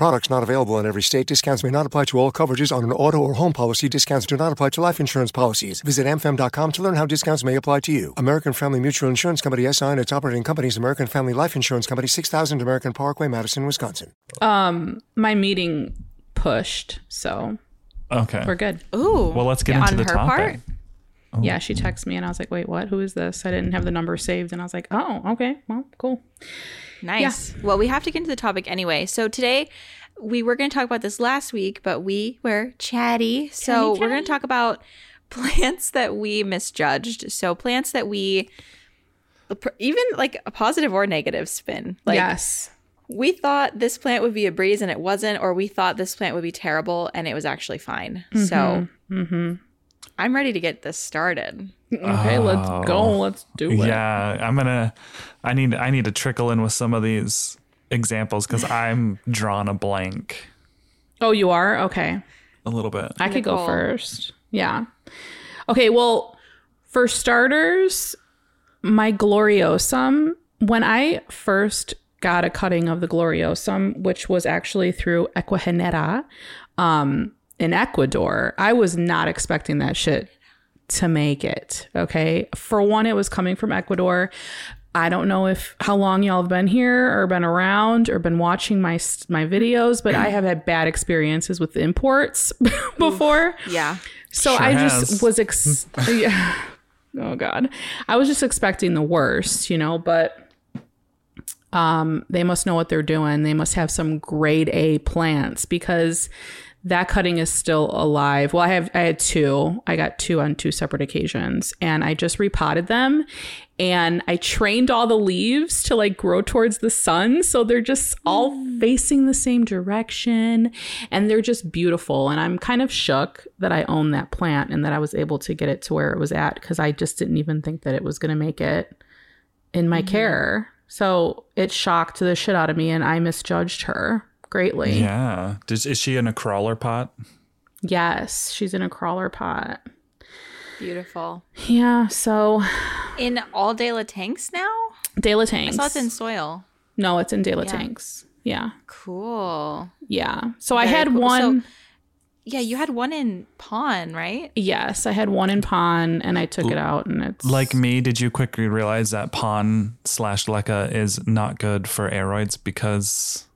Products not available in every state. Discounts may not apply to all coverages on an auto or home policy. Discounts do not apply to life insurance policies. Visit amfam.com to learn how discounts may apply to you. American Family Mutual Insurance Company SI and its operating companies American Family Life Insurance Company 6000 American Parkway, Madison, Wisconsin. Um, my meeting pushed, so Okay. we're good. Ooh. Well, let's get Yeah, into on the her topic. part? Yeah, she texted me and I was like, wait, what? Who is this? I didn't have the number saved. And I was like, oh, okay. Well, cool. Nice. Well, we have to get into the topic anyway. So today we were going to talk about this last week, but we were chatty. So we're going to talk about plants that we misjudged. So plants that we even like a positive or negative spin. Like yes. we thought this plant would be a breeze and it wasn't, or we thought this plant would be terrible and it was actually fine. So mm-hmm. Mm-hmm. I'm ready to get this started. Okay, let's go. Let's do it. Yeah, I'm gonna. I need. I need to trickle in with some of these examples because I'm drawn a blank Oh, you are? Okay. a little bit. I could go first. Yeah. Okay, well, for starters, my Gloriosum, when I first got a cutting of the Gloriosum, which was actually through Ecuagenera, um, in Ecuador. I was not expecting that shit to make it. Okay. For one, it was coming from Ecuador. I don't know if how long y'all have been here or been around or been watching my my videos, but I have had bad experiences with imports before. Yeah. So Sure I just has. was ex- yeah. Oh god. I was just expecting the worst, you know, but um they must know what they're doing. They must have some grade A plants because that cutting is still alive. Well, I have I had two. I got two on two separate occasions and I just repotted them and I trained all the leaves to like grow towards the sun so they're just all mm. facing the same direction and they're just beautiful and I'm kind of shook that I own that plant and that I was able to get it to where it was at cuz I just didn't even think that it was going to make it in my mm-hmm. care. So it shocked the shit out of me and I misjudged her greatly. Yeah. Does, is she in a crawler pot? Yes, she's in a crawler pot. Beautiful. Yeah, so In all de la tanks now? De La I Tanks. saw it's in soil. no, it's in De La Yeah. Tanks. Yeah. Cool. Yeah. So I had cool. one So- Yeah, you had one in pon, right? yes, I had one in pon and I took it out and it's Like me, did you quickly realize that pon slash leca is not good for aroids because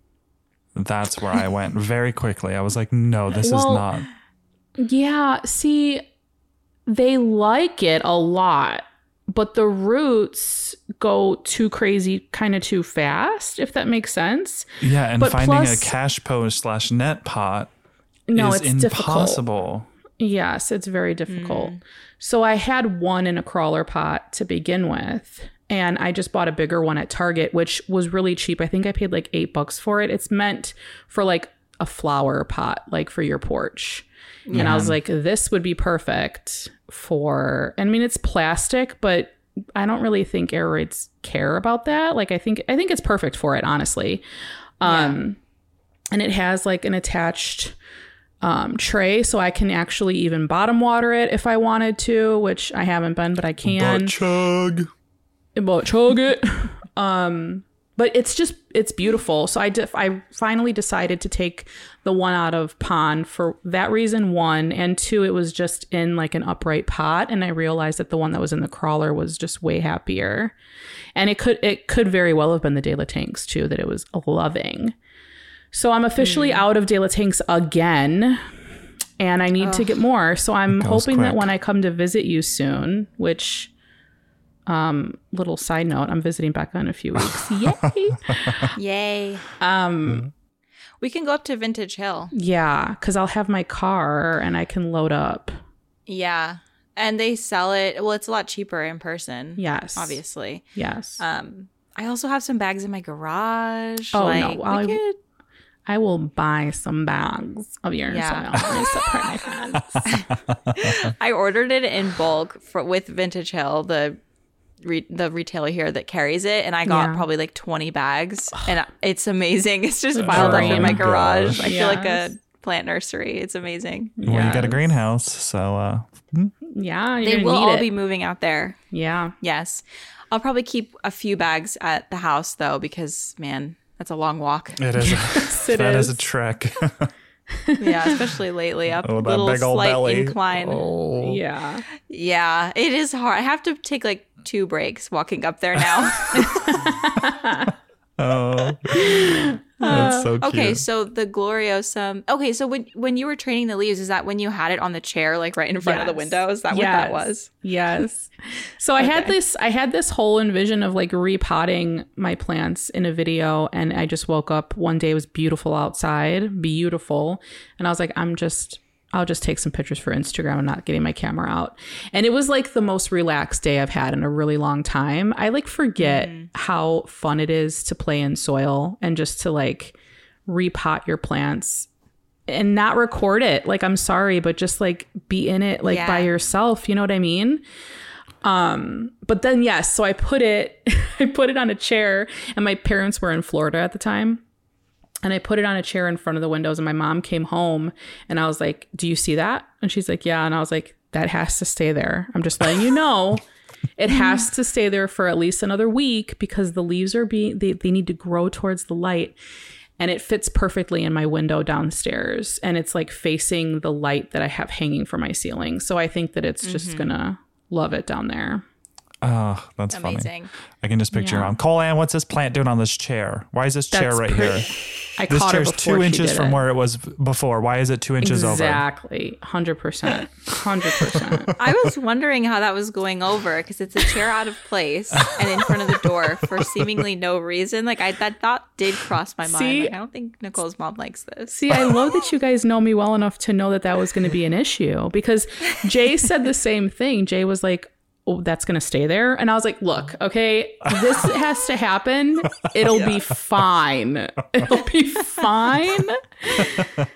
that's where I went very quickly. I was like, no, this is not. Yeah, see they like it a lot, but the roots go too crazy kind of too fast, if that makes sense. Yeah, and but finding plus- a cachepots slash net pot No, is it's difficult. impossible. Yes, it's very difficult. Mm. So I had one in a crawler pot to begin with, and I just bought a bigger one at Target, which was really cheap. I think I paid like eight bucks for it. It's meant for like a flower pot, like for your porch. And I was like, this would be perfect for, I mean, it's plastic, but I don't really think air aroids care about that. Like, I think, I think it's perfect for it, honestly. Um, and it has like an attached um, tray so I can actually even bottom water it if I wanted to, which I haven't been, but I can. Butt chug. Chug it. um, but it's just it's beautiful. So I def- I finally decided to take the one out of pond for that reason. One and two, it was just in like an upright pot, and I realized that the one that was in the crawler was just way happier. And it could it could very well have been the De La Plants too that it was loving. So I'm officially out of De La Plants again. And I need to get more. So I'm hoping that when I come to visit you soon, which um little side note, I'm visiting Becca in a few weeks. Yay. Yay. um We can go up to Vintage Hill. yeah, cuz I'll have my car and I can load up. Yeah. And they sell it. Well, it's a lot cheaper in person. Yes. Obviously. Yes. Um, I also have some bags in my garage. Oh, no. like, Well, I- we could- I will buy some bags of yours. Yeah. Yeah. Let me support my friends. I ordered it in bulk for with Vintage Hill, the re, the retailer here that carries it, and I got Yeah. probably like twenty bags, and it's amazing. It's just piled up Oh in my my garage. gosh. I feel like a plant nursery. It's amazing. Well, you got a greenhouse, so uh, Yeah, you're they will need all it. be moving out there. yeah. Yes, I'll probably keep a few bags at the house though, because man, that's a long walk. it is. it that is is. a trek. yeah, especially lately up Oh, little big old slight belly. incline. Oh. Yeah. Yeah, it is hard. I have to take like two breaks walking up there now. Oh, that's so cute. okay, so the Gloriosum. Okay, so when when you were training the leaves, is that when you had it on the chair, like right in front of the window? Is that what that was? Yes. So I had this I had this whole envision of like repotting my plants in a video and I just woke up one day it was beautiful outside, beautiful, and I was like I'm just I'll just take some pictures for Instagram and not getting my camera out. And it was like the most relaxed day I've had in a really long time. I like forget how fun it is to play in soil and just to like repot your plants and not record it. Like I'm sorry, but just like be in it like by yourself, you know what I mean? Um but then yes, so I put it I put it on a chair and my parents were in Florida at the time. And I put it on a chair in front of the windows and my mom came home and I was like, "Do you see that?" And she's like, "Yeah." And I was like, "That has to stay there. I'm just letting you know." It has to stay there for at least another week because the leaves are being they, they need to grow towards the light. and it fits perfectly in my window downstairs and it's like facing the light that I have hanging from my ceiling. So I think that it's just mm-hmm. gonna love it down there. Oh, that's funny. I can just picture Yeah. your mom. Cole Ann, what's this plant doing on this chair? Why is this chair That's right pretty- here? I This caught her chair's before two inches from it. where it was before. Why is it two inches over? Exactly. 100%. 100%. I was wondering how that was going over because it's a chair out of place and in front of the door for seemingly no reason. Like I that thought did cross my mind. See? Like, I don't think Nicole's mom likes this. See, I love that you guys know me well enough to know that that was going to be an issue because Jay said the same thing. Jay was like, Oh, that's going to stay there. And I was like, Look, okay, this has to happen. It'll be fine. It'll be fine.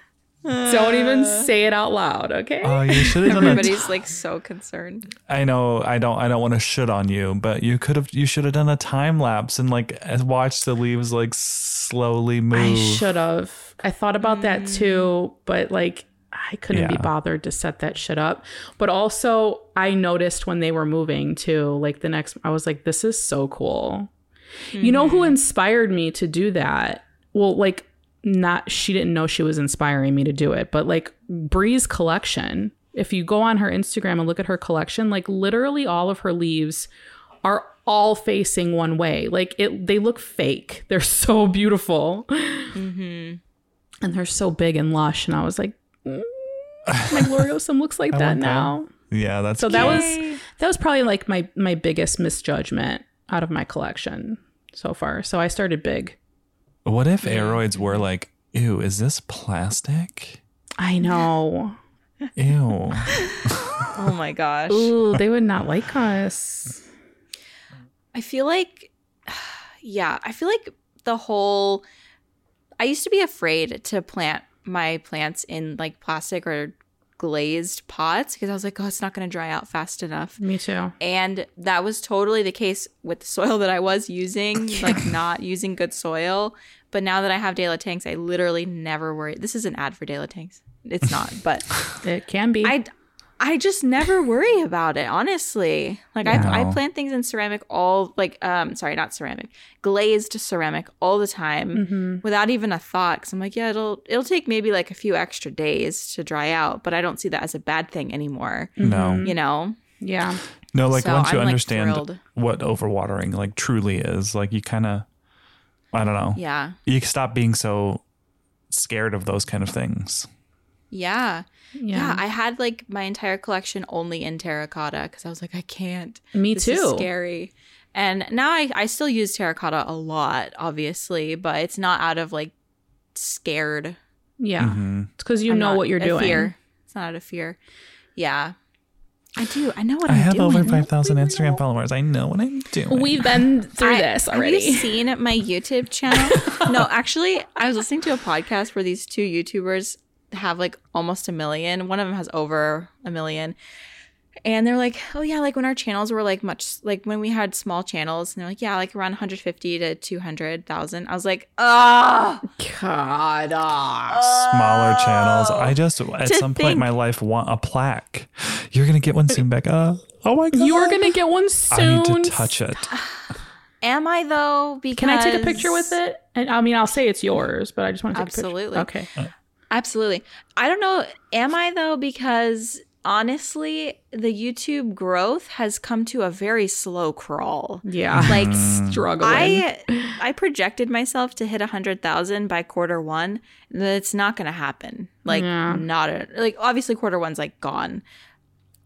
Don't even say it out loud, okay? Oh, you should have done a Everybody's like so concerned. I know I don't I don't want to shit on you, but you could have you should have done a time lapse and like watched the leaves like slowly move. I should have. I thought about that mm. too, but like I couldn't be bothered to set that shit up. But also, I noticed when they were moving too, like the next, I was like, this is so cool. You know who mm-hmm. inspired me to do that? Well, like, not, she didn't know she was inspiring me to do it, but like Bree's collection, if you go on her Instagram and look at her collection, like literally all of her leaves are all facing one way. Like it, they look fake. They're so beautiful mm-hmm. and they're so big and lush. And I was like, mm, my gloriosum looks like that want that. now. Yeah, that's So that was that was probably like my my biggest misjudgment out of my collection so far. So I started big. What if aroids were like, ew, is this plastic? I know. Ew. Oh my gosh. Ooh, they would not like us. I feel like, yeah, I feel like the whole. I used to be afraid to plant my plants in like plastic or glazed pots because I was like, oh, it's not going to dry out fast enough. Me too. And that was totally the case with the soil that I was using, like not using good soil. But now that I have De La Plants, I literally never worry. This is an ad for De La Plants. It's not, but It can be. I I just never worry about it, honestly. Like I, I plant things in ceramic all like um sorry, not ceramic, glazed ceramic all the time Mm-hmm. without even a thought. Cause I'm like, yeah, it'll it'll take maybe like a few extra days to dry out, but I don't see that as a bad thing anymore. No. You know? yeah. No, like So once you I'm, understand thrilled. what overwatering like truly is, like you kind of, I don't know, Yeah. you stop being so scared of those kind of things. Yeah. Yeah. Yeah. I had like my entire collection only in terracotta because I was like, I can't. Me this too. Is scary. And now I, I still use terracotta a lot, obviously, but it's not out of like scared. Yeah. Mm-hmm. It's because you I'm know what you're doing. Fear. It's not out of fear. Yeah. I do. I know what I am doing. I have doing. over 5,000 Instagram followers. I know what I'm doing. We've been through I- this already. Have you seen my YouTube channel? no, actually, I was listening to a podcast where these two YouTubers have like almost a million. One of them has over a million. And they're like, oh yeah, like when our channels were like much like when we had small channels, and they're like, yeah, like around 150 to 200,000. I was like, ah, God. ah. Smaller channels. I just, at Oh. To some point in my life, want a plaque. You're going to get one soon, Becca. Oh my God. You are going to get one soon. I need to touch it. am I though? Because Can I take a picture with it? And I mean, I'll say it's yours, but I just want to take Absolutely. a picture. Okay. Absolutely. I don't know. Am I though? Because honestly, the YouTube growth has come to a very slow crawl. Yeah. Like Struggling. I, I projected myself to hit a hundred thousand by quarter one. That's not going to happen. Like Yeah. not a, like obviously quarter one's like gone,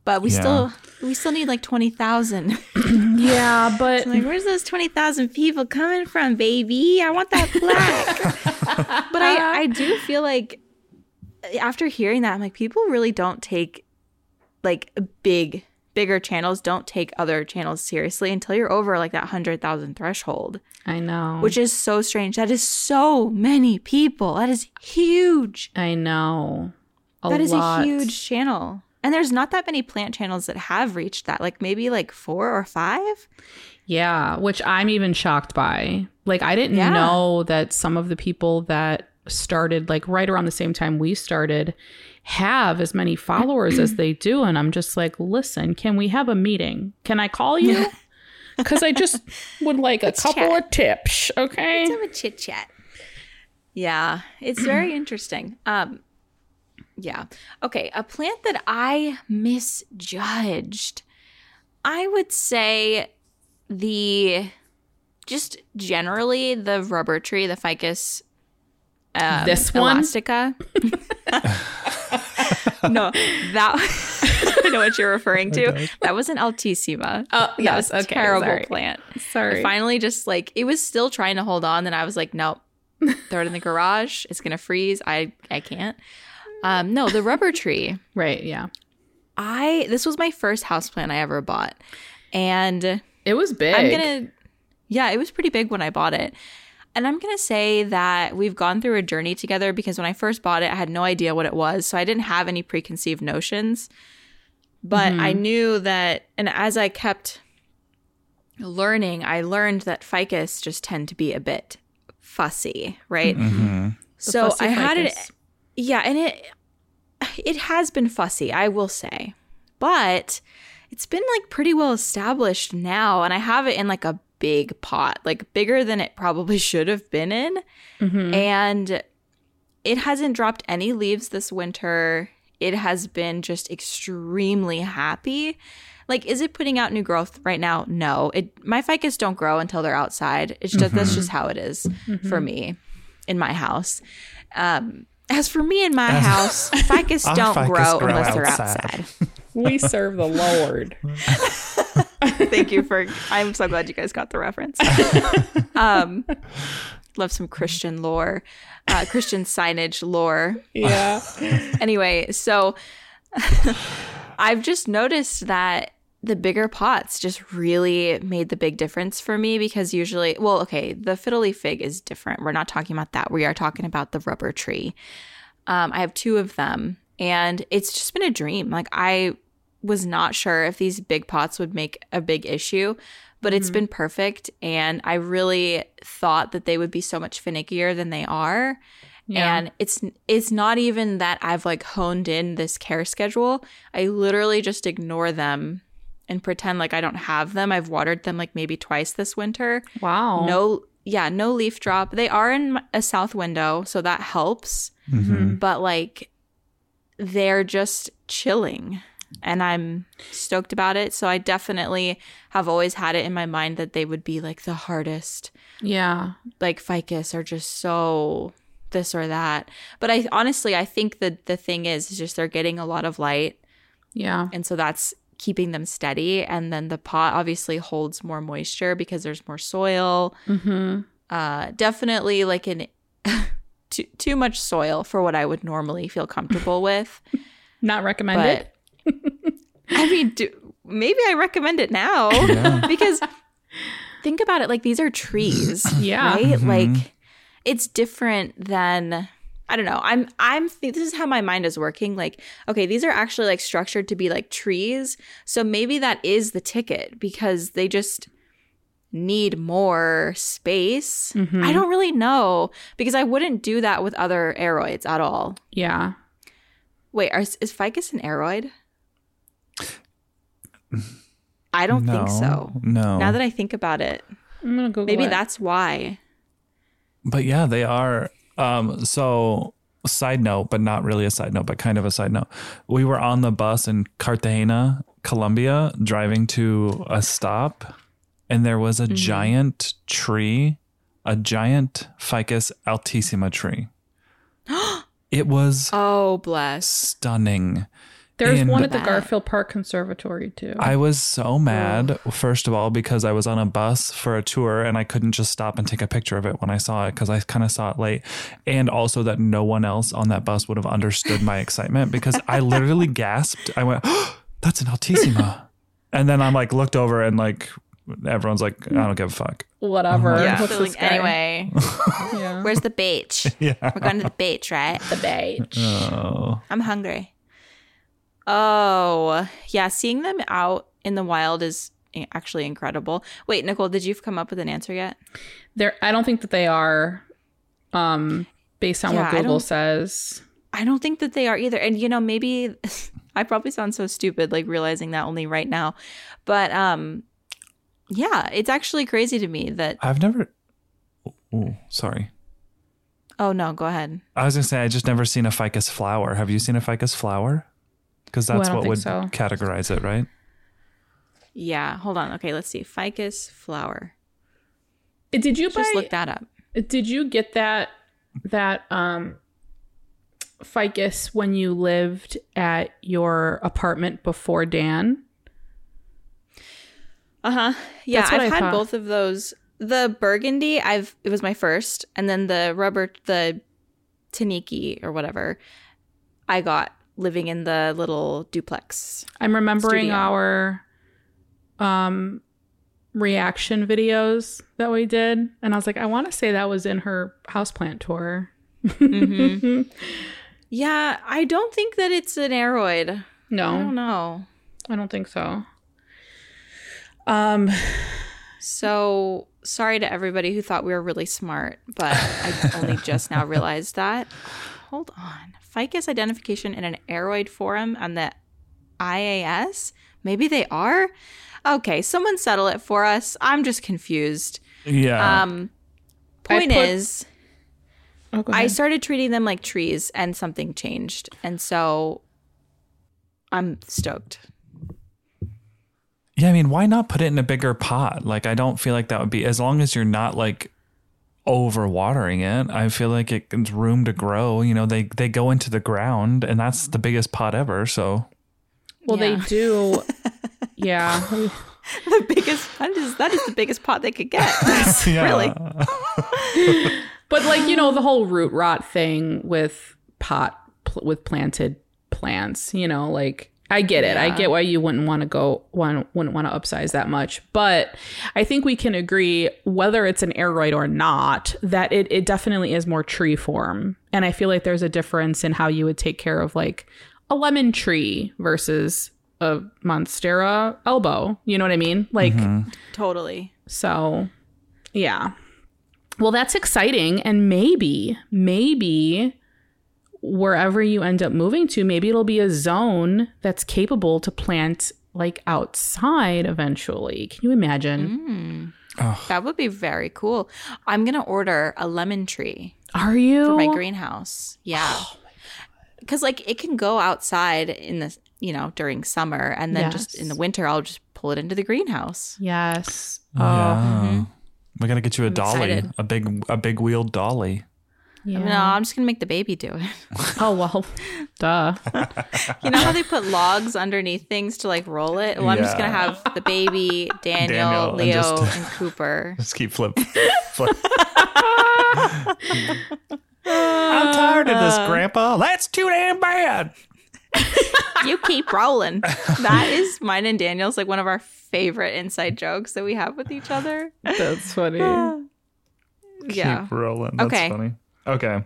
but we Yeah. still we still need like twenty thousand. yeah, but like where's those twenty thousand people coming from, baby? I want that black. but I I do feel like after hearing that, I'm like people really don't take like big bigger channels don't take other channels seriously until you're over like that 100,000 threshold, I know. which is so strange. That is so many people. That is huge. I know. A That is lot. a huge channel. And there's not that many plant channels that have reached that. Like maybe like 4 or 5. Yeah, which I'm even shocked by. Like I didn't Yeah. know that some of the people that started like right around the same time we started have as many followers as they do and I'm just like, "Listen, can we have a meeting? Can I call you?" Cuz I just would like a couple chat. of tips, okay? Let's Have a chit chat. Yeah, it's very interesting. Um yeah. Okay, a plant that I misjudged. I would say the just generally the rubber tree, the ficus um, This one? elastica. no, that I know what you're referring to. That was an altissima. Oh, that yes, was a okay, terrible sorry. plant. Sorry. I finally just like it was still trying to hold on, then I was like, nope, throw it in the garage. It's gonna freeze. I I can't. Um, no, the rubber tree. Right, yeah. I this was my first house plant I ever bought, and It was big. I'm gonna, yeah, it was pretty big when I bought it. And I'm gonna say that we've gone through a journey together because when I first bought it, I had no idea what it was. So I didn't have any preconceived notions. But I mm-hmm. knew that, and as I kept learning, I learned that ficus just tend to be a bit fussy, right? Mm-hmm. So fussy I had it, yeah, and it it has been fussy, I will say. But it's been like pretty well established now and I have it in like a big pot, like bigger than it probably should have been in. Mm-hmm. And it hasn't dropped any leaves this winter. It has been just extremely happy. Like, is it putting out new growth right now? No. It my ficus don't grow until they're outside. It's just that's mm-hmm. just how it is mm-hmm. for me in my house. Um, as for me in my house, ficus don't ficus grow, grow unless they're outside. we serve the Lord. Thank you for. I'm so glad you guys got the reference. um, love some Christian lore, uh, Christian signage lore. yeah. Anyway, so I've just noticed that the bigger pots just really made the big difference for me because usually, well, okay, the fiddle leaf fig is different. We're not talking about that. We are talking about the rubber tree. Um, I have two of them, and it's just been a dream. Like I was not sure if these big pots would make a big issue, but it's mm-hmm. been perfect. And I really thought that they would be so much finickier than they are. Yeah. And it's it's not even that I've like honed in this care schedule. I literally just ignore them and pretend like I don't have them. I've watered them like maybe twice this winter. Wow. No, yeah, no leaf drop. They are in a south window, so that helps. Mm-hmm. But like they're just chilling and I'm stoked about it. So I definitely have always had it in my mind that they would be like the hardest Yeah. like ficus are just so this or that. But I honestly I think that the thing is, is just they're getting a lot of light Yeah. and so that's keeping them steady and then the pot obviously holds more moisture because there's more soil. Mm-hmm. Uh definitely like an too too much soil for what I would normally feel comfortable with. Not recommended. I mean, do, maybe I recommend it now because think about it. Like these are trees, Yeah. right? Mm-hmm. Like it's different than I don't know. I'm I'm this is how my mind is working. Like okay, these are actually like structured to be like trees, so maybe that is the ticket because they just need more space. Mm-hmm. I don't really know because I wouldn't do that with other aroids at all. yeah. Wait, are, is ficus an aroid? I don't think so. No. Now that I think about it, I'm gonna Google maybe it. that's why. But yeah, they are. Um, so side note, but not really a side note, but kind of a side note. We were on the bus in Cartagena, Colombia, driving to a stop, and there was a giant tree, a giant Ficus altissima tree. it was Oh, bless. stunning. There's and- one at the That- Garfield Park Conservatory too. I was so mad, first of all, because I was on a bus for a tour and I couldn't just stop and take a picture of it when I saw it because I kind of saw it late. And also that no one else on that bus would have understood my excitement because I literally gasped. I went, oh, that's an Altissima. And then I'm like, looked over and like, everyone's like, I don't give a fuck. Whatever. Uh-huh. Yeah. What's So, this like, guy? anyway, Yeah. where's the beach? Yeah. We're going to the beach, right? the beach? Oh, I'm hungry. Oh, yeah. Seeing them out in the wild is actually incredible. Wait, Nicole, did you come up with an answer yet? There. I don't think that they are. Um, based on Yeah, what Google don't- says. I don't think that they are either. And you know, maybe I probably sound so stupid like realizing that only right now. But um yeah, it's actually crazy to me that I've never. Oh, sorry. Oh no, go ahead. I was gonna say I just never seen a ficus flower. Have you seen a ficus flower? Because that's don't what would so. categorize it, right? Yeah, hold on. Okay, let's see. Ficus flower. Did you Just buy? look that up. Did you get that that um ficus when you lived at your apartment before Dan? Uh huh. Yeah, I've I had thought. both of those. The burgundy, I've it was my first, and then the rubber, the Tineke or whatever, I got living in the little duplex. I'm remembering Studio. our um reaction videos that we did and I was like I want to say that was in her houseplant tour. Mm-hmm. Yeah, I don't think that it's an aroid. No. I don't No, know. I don't think so. Um So sorry to everybody who thought we were really smart, but I only just now realized that. Hold on. Ficus identification in an aroid forum on the IAS? Maybe they are? Okay, someone settle it for us. I'm just confused. Yeah. Um point put- is oh, I started treating them like trees and something changed. And so I'm stoked. yeah, I mean, why not put it in a bigger pot? Like, I don't feel like that would be as long as you're not like over watering it. I feel like it, it's room to grow. You know, they they go into the ground, and that's the biggest pot ever. So well they do yeah. the biggest that is that is the biggest pot they could get. Really? But like you know the whole root rot thing with pot pl- with planted plants, you know, like I get it. I get why you wouldn't want to go one wouldn't want to upsize that much, but I think we can agree whether it's an aroid or not that it it definitely is more tree form. And I feel like there's a difference in how you would take care of like a lemon tree versus a monstera albo. You know what I mean? Like mm-hmm. totally. so, yeah. Well, that's exciting. And maybe, maybe wherever you end up moving to, maybe it'll be a zone that's capable to plant like outside eventually. Can you imagine? Mm. That would be very cool. I'm gonna order a lemon tree Are you? for my greenhouse. Yeah. Oh because like it can go outside in the you know during summer, and then just in the winter I'll just pull it into the greenhouse. Yes. Oh, Yeah. We gotta get you a dolly, excited. a big a big wheeled dolly. Yeah. No, I'm just gonna make the baby do it. Oh, well, duh. You know how they put logs underneath things to like roll it? Well, I'm just gonna have the baby, Daniel, Daniel, and Leo, just- and Cooper. Just keep flip. flip. I'm tired of this, Grandpa. That's too damn bad. You keep rolling. That is mine and Daniel's like one of our favorite inside jokes that we have with each other. That's funny. Yeah. Keep rolling. That's Okay. funny. Okay.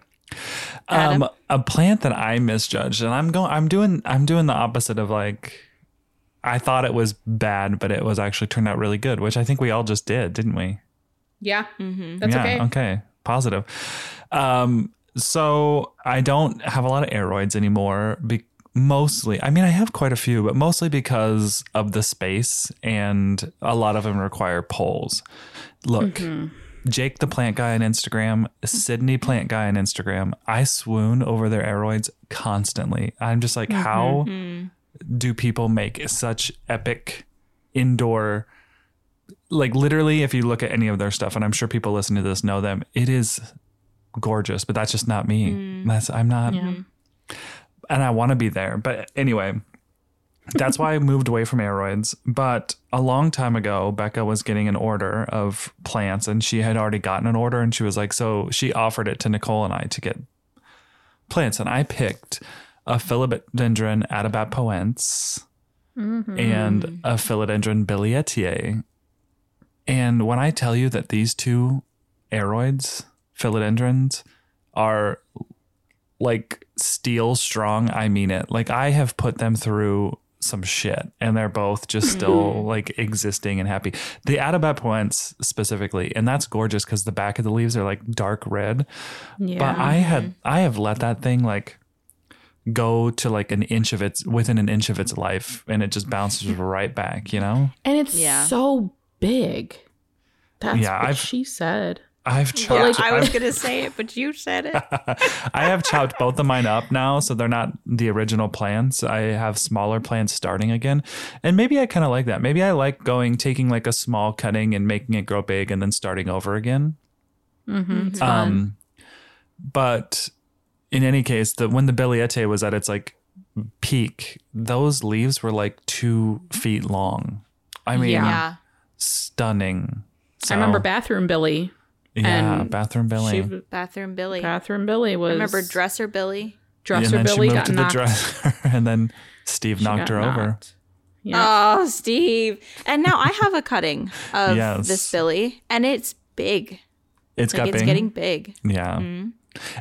Adam? Um, a plant that I misjudged, and I'm going. I'm doing. I'm doing the opposite of like. I thought it was bad, but it was actually turned out really good, which I think we all just did, didn't we? Yeah. Mm-hmm. That's yeah, okay. Okay. Positive. Um, so I don't have a lot of aroids anymore. Be- mostly, I mean, I have quite a few, but mostly because of the space, and a lot of them require poles. Look, Mm-hmm. Jake the plant guy on Instagram, Sydney plant guy on Instagram. I swoon over their aroids constantly. I'm just like, how mm-hmm. do people make such epic indoor? Like literally, if you look at any of their stuff, and I'm sure people listening to this know them, it is gorgeous. But that's just not me. Mm. That's I'm not, mm-hmm. and I want to be there. But anyway, that's why I moved away from aroids. But a long time ago, Becca was getting an order of plants and she had already gotten an order and she was like, so she offered it to Nicole and I to get plants. And I picked a philodendron atabapoense mm-hmm. and a philodendron billietiae. And when I tell you that these two aroids, philodendrons, are like steel strong, I mean it. Like I have put them through some shit and they're both just still like existing and happy. The Atabapoense specifically, and that's gorgeous because the back of the leaves are like dark red. Yeah. But I had I have let that thing like go to like an inch of its within an inch of its life and it just bounces right back, you know? and it's Yeah. so big. That's Yeah, what I've- she said. I've chopped. Yeah, I was I've- gonna say it, but you said it. I have chopped both of mine up now, so they're not the original plants. I have smaller plants starting again, and maybe I kind of like that. Maybe I like going, taking like a small cutting and making it grow big, and then starting over again. Mm-hmm. Um, but in any case, the when the Billiete was at its like peak, those leaves were like two feet long. I mean, Yeah. yeah. stunning. I remember Bathroom Billy. Yeah, and bathroom Billy. She, Bathroom Billy. Bathroom Billy was. Remember Dresser Billy. Dresser and then Billy she moved got to the knocked. dresser, and then Steve she knocked got her over. knocked. Yeah. Oh, Steve. And now I have a cutting of Yes. this Billy, and it's big. It's Like got it's getting big. Yeah. Mm-hmm.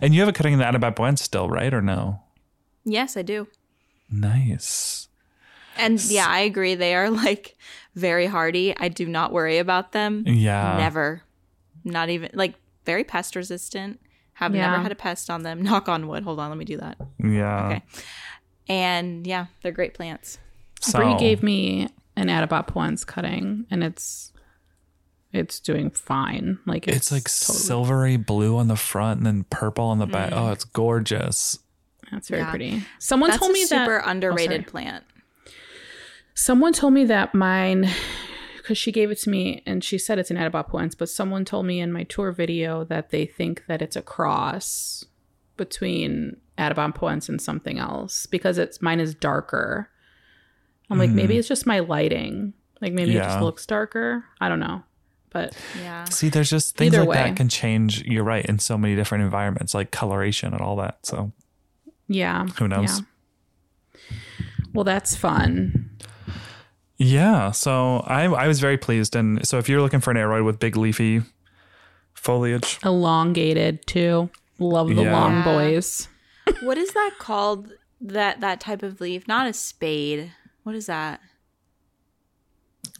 And you have a cutting in the Atabapoense still, right? Or no? Yes, I do. Nice. And yeah, I agree. They are like very hardy. I do not worry about them. Yeah. Never. Not even like very pest resistant. Have Yeah. never had a pest on them. Knock on wood. Hold on, let me do that. Yeah. Okay. And yeah, they're great plants. So, Bree gave me an Atabapoense cutting, and it's it's doing fine. Like it's it's, like totally, silvery blue on the front and then purple on the back. Mm. Oh, it's gorgeous. That's very Yeah. pretty. Someone That's told a me super that underrated Oh, plant. Someone told me that mine, because she gave it to me and she said it's an Atabapoense, but someone told me in my tour video that they think that it's a cross between Atabapoense and something else because it's mine is darker. I'm like, maybe hmm. it's just my lighting. Like maybe it just looks darker. I don't know. But Yeah. See, there's just things Either like way. that can change. You're right in so many different environments, like coloration and all that. So yeah. Who knows? yeah. Well, that's fun. Yeah, so I I was very pleased. And so if you're looking for an aroid with big leafy foliage, Elongated too. Love the Yeah. long boys. what is that called? That that type of leaf? Not a spade. What is that?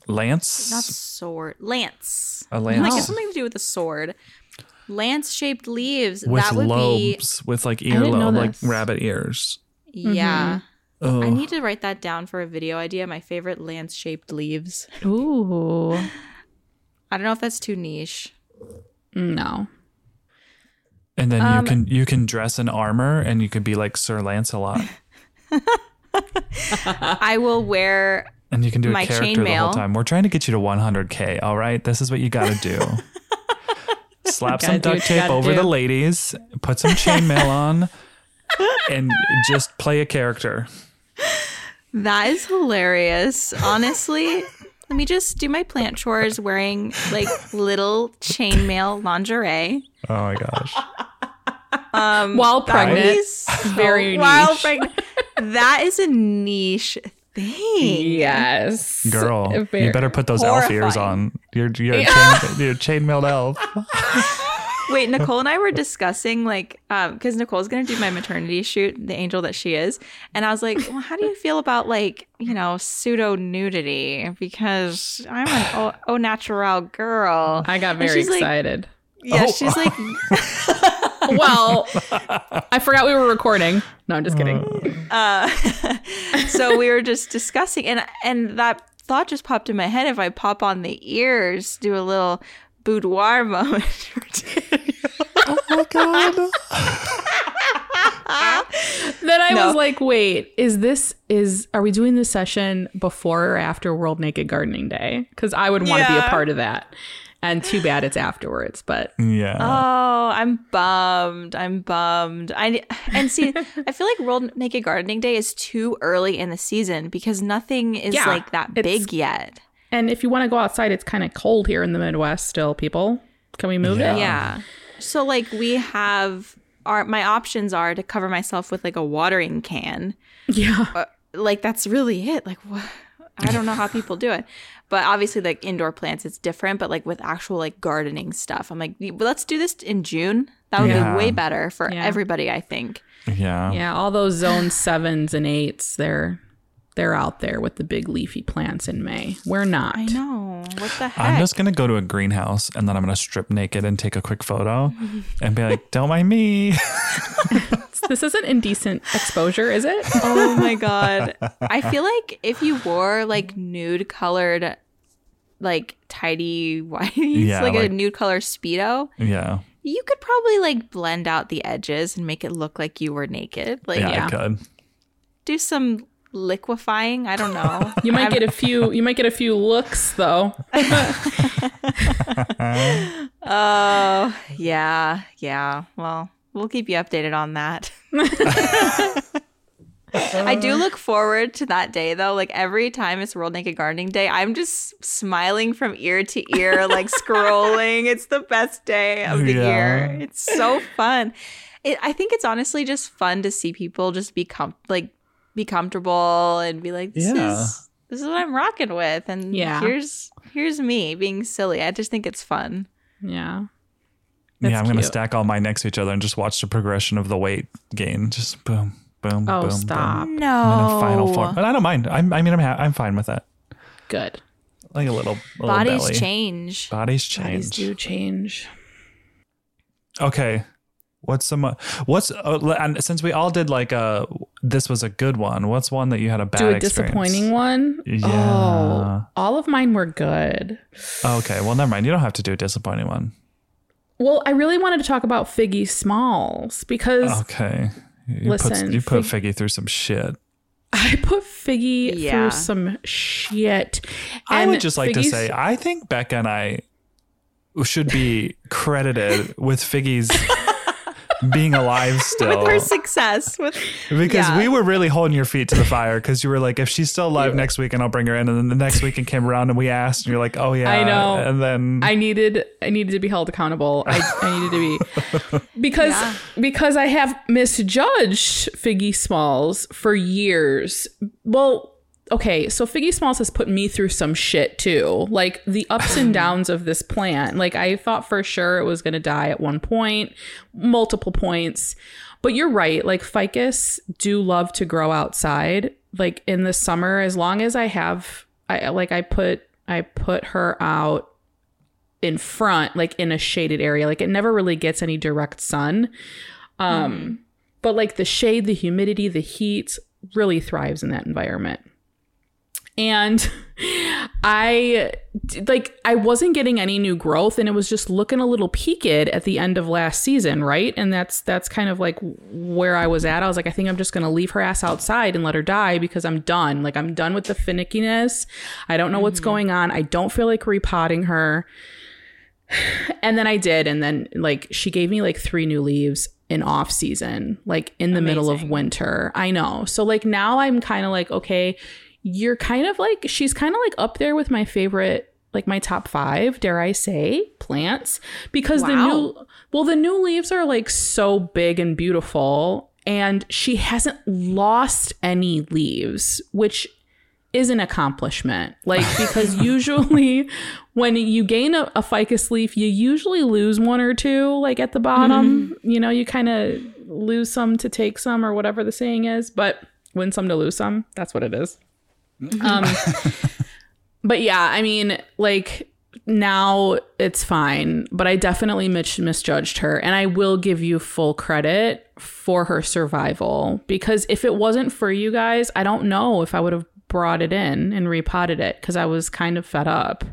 lance, Not sword. Lance. a Like it's something to do with a sword. Lance shaped leaves. with that would lobes, with like didn't earlobe, like rabbit ears. be Yeah. Mm-hmm. Oh, I need to write that down for a video idea. My favorite lance shaped leaves. Ooh. I don't know if that's too niche. No. and then Um, you can you can dress in armor and you could be like Sir Lancelot, I will wear and you can do a My character the whole chainmail. time. We're trying to get you to 100k. All right, this is what you got to do. Slap some duct tape over do. the ladies, put some chainmail on, and just play a character. That is hilarious. Honestly, let me just do my plant chores wearing like little chainmail lingerie. Oh my gosh. Um, while pregnant. is Very While niche. pregnant. That is a niche thing. Yes. Girl, Very- you better put those elf ears on. You're you're, a chain, you're chainmailed elf. Wait, Nicole and I were discussing like um because Nicole's gonna do my maternity shoot, the angel that she is. And I was like, Well, how do you feel about like, you know, pseudo nudity? Because I'm an au, au natural girl. I got very she's like- excited. Yeah, Oh. she's like well, I forgot we were recording. No, I'm just kidding. uh so we were just discussing and and that thought just popped in my head if I pop on the ears, do a little boudoir moment. Oh my god. Then I No. was like, wait, is this is are we doing this session before or after World Naked Gardening Day? Because I would want to be a part of that. And too bad it's afterwards, but Yeah. Oh, I'm bummed. I'm bummed. I and see, I feel like World Naked Gardening Day is too early in the season because nothing is Yeah, like that big yet. And if you want to go outside, it's kind of cold here in the Midwest still, people. Can we move Yeah. it? Yeah. So like we have our my options are to cover myself with like a watering can. Yeah. Uh, like that's really it. Like what? I don't know how people do it. But obviously, like indoor plants, it's different. But like with actual like gardening stuff, I'm like, let's do this in June. That would Yeah. be way better for Yeah. everybody. I think. yeah. Yeah, all those zone sevens and eights, they're they're out there with the big leafy plants in May. We're not. I know. What the heck? I'm just gonna go to a greenhouse and then I'm gonna strip naked and take a quick photo and be like, "Don't mind me." This isn't indecent exposure, is it? oh my god. I feel like if you wore like nude colored like tidy white, Yeah, like, a nude color speedo, Yeah. you could probably like blend out the edges and make it look like you were naked. Like Yeah, yeah. I could. do some liquefying. I don't know. You might get a few. You might get a few looks though. Oh, yeah, yeah. Well, we'll keep you updated on that. I do look forward to that day though. Like every time it's World Naked Gardening Day, I'm just smiling from ear to ear, like scrolling. It's the best day of the Yeah. year. It's so fun. It, I think it's honestly just fun to see people just be com- like be comfortable and be like, this Yeah. is this is what I'm rocking with, and Yeah. here's here's me being silly. I just think it's fun. Yeah. yeah, I'm gonna stack all mine next to each other and just watch the progression of the weight gain. Just boom, boom, Oh, boom, stop. boom. No, And then a final form. But I don't mind. I'm, I mean, I'm ha- I'm fine with that. Good. Like a little, little Bodies belly. change. Bodies Bodies change. do change. Okay. What's some? uh, What's uh, and since we all did like a this was a good one. What's one that you had a bad do a experience? disappointing one. Yeah. Oh, all of mine were good. Okay, well, never mind. You don't have to do a disappointing one. Well, I really wanted to talk about Figgy Smalls because Okay. You Listen, put, you put Fig- Figgy through some shit. I put Figgy Yeah. through some shit. I would just like to say, I think Becca and I should be credited with Figgy's being alive still. with her success. With Because Yeah. we were really holding your feet to the fire because you were like, if she's still alive next week, and I'll bring her in. And then the next week, weekend came around and we asked, and you're like, oh yeah, I know. And then I needed I needed to be held accountable. I, I needed to be because because I have misjudged Figgy Smalls for years. Well, okay, so Figgy Smalls has put me through some shit too. Like the ups and downs of this plant. Like I thought for sure it was going to die at one point, multiple points. But you're right. Like ficus do love to grow outside. Like in the summer, as long as I have, I like I put I put her out in front, like in a shaded area. Like it never really gets any direct sun. Um, but like the shade, the humidity, the heat really thrives in that environment. And I like I wasn't getting any new growth and it was just looking a little peaked at the end of last season, right? And that's that's kind of like where I was at. I was like I think I'm just going to leave her ass outside and let her die because I'm done. Like I'm done with the finickiness. I don't know what's mm-hmm. going on. I don't feel like repotting her. And then I did and then like she gave me like three new leaves in off season, like in the middle of winter. I know. So like now I'm kind of like okay, you're kind of like she's kind of like up there with my favorite like my top 5, dare I say, plants because the new well the new leaves are like so big and beautiful and she hasn't lost any leaves, which is an accomplishment. Like because usually when you gain a, a ficus leaf, you usually lose one or two like at the bottom. Mm-hmm. You know, you kind of lose some to take some or whatever the saying is, but win some to lose some. That's what it is. Um but yeah, I mean, like now it's fine, but I definitely mis- misjudged her. And I will give you full credit for her survival because if it wasn't for you guys, I don't know if I would have brought it in and repotted it because I was kind of fed up.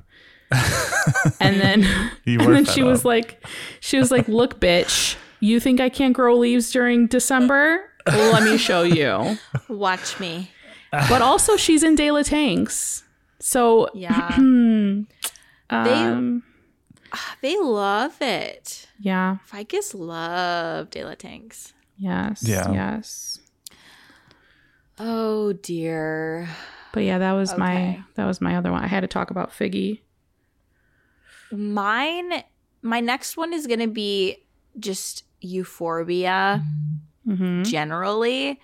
and then, and then fed she was like, she was like, look, bitch, you think I can't grow leaves during December? Let me show you. watch me. But also, she's in De La Tanks. So, Yeah, um, they love it. yeah. Ficus love De La Tanks. Yes. Yeah. Yes. Oh dear. But yeah, that was my that was my other one. I had to talk about Figgy. Mine, my next one is gonna be just euphorbia. Mm-hmm. Generally,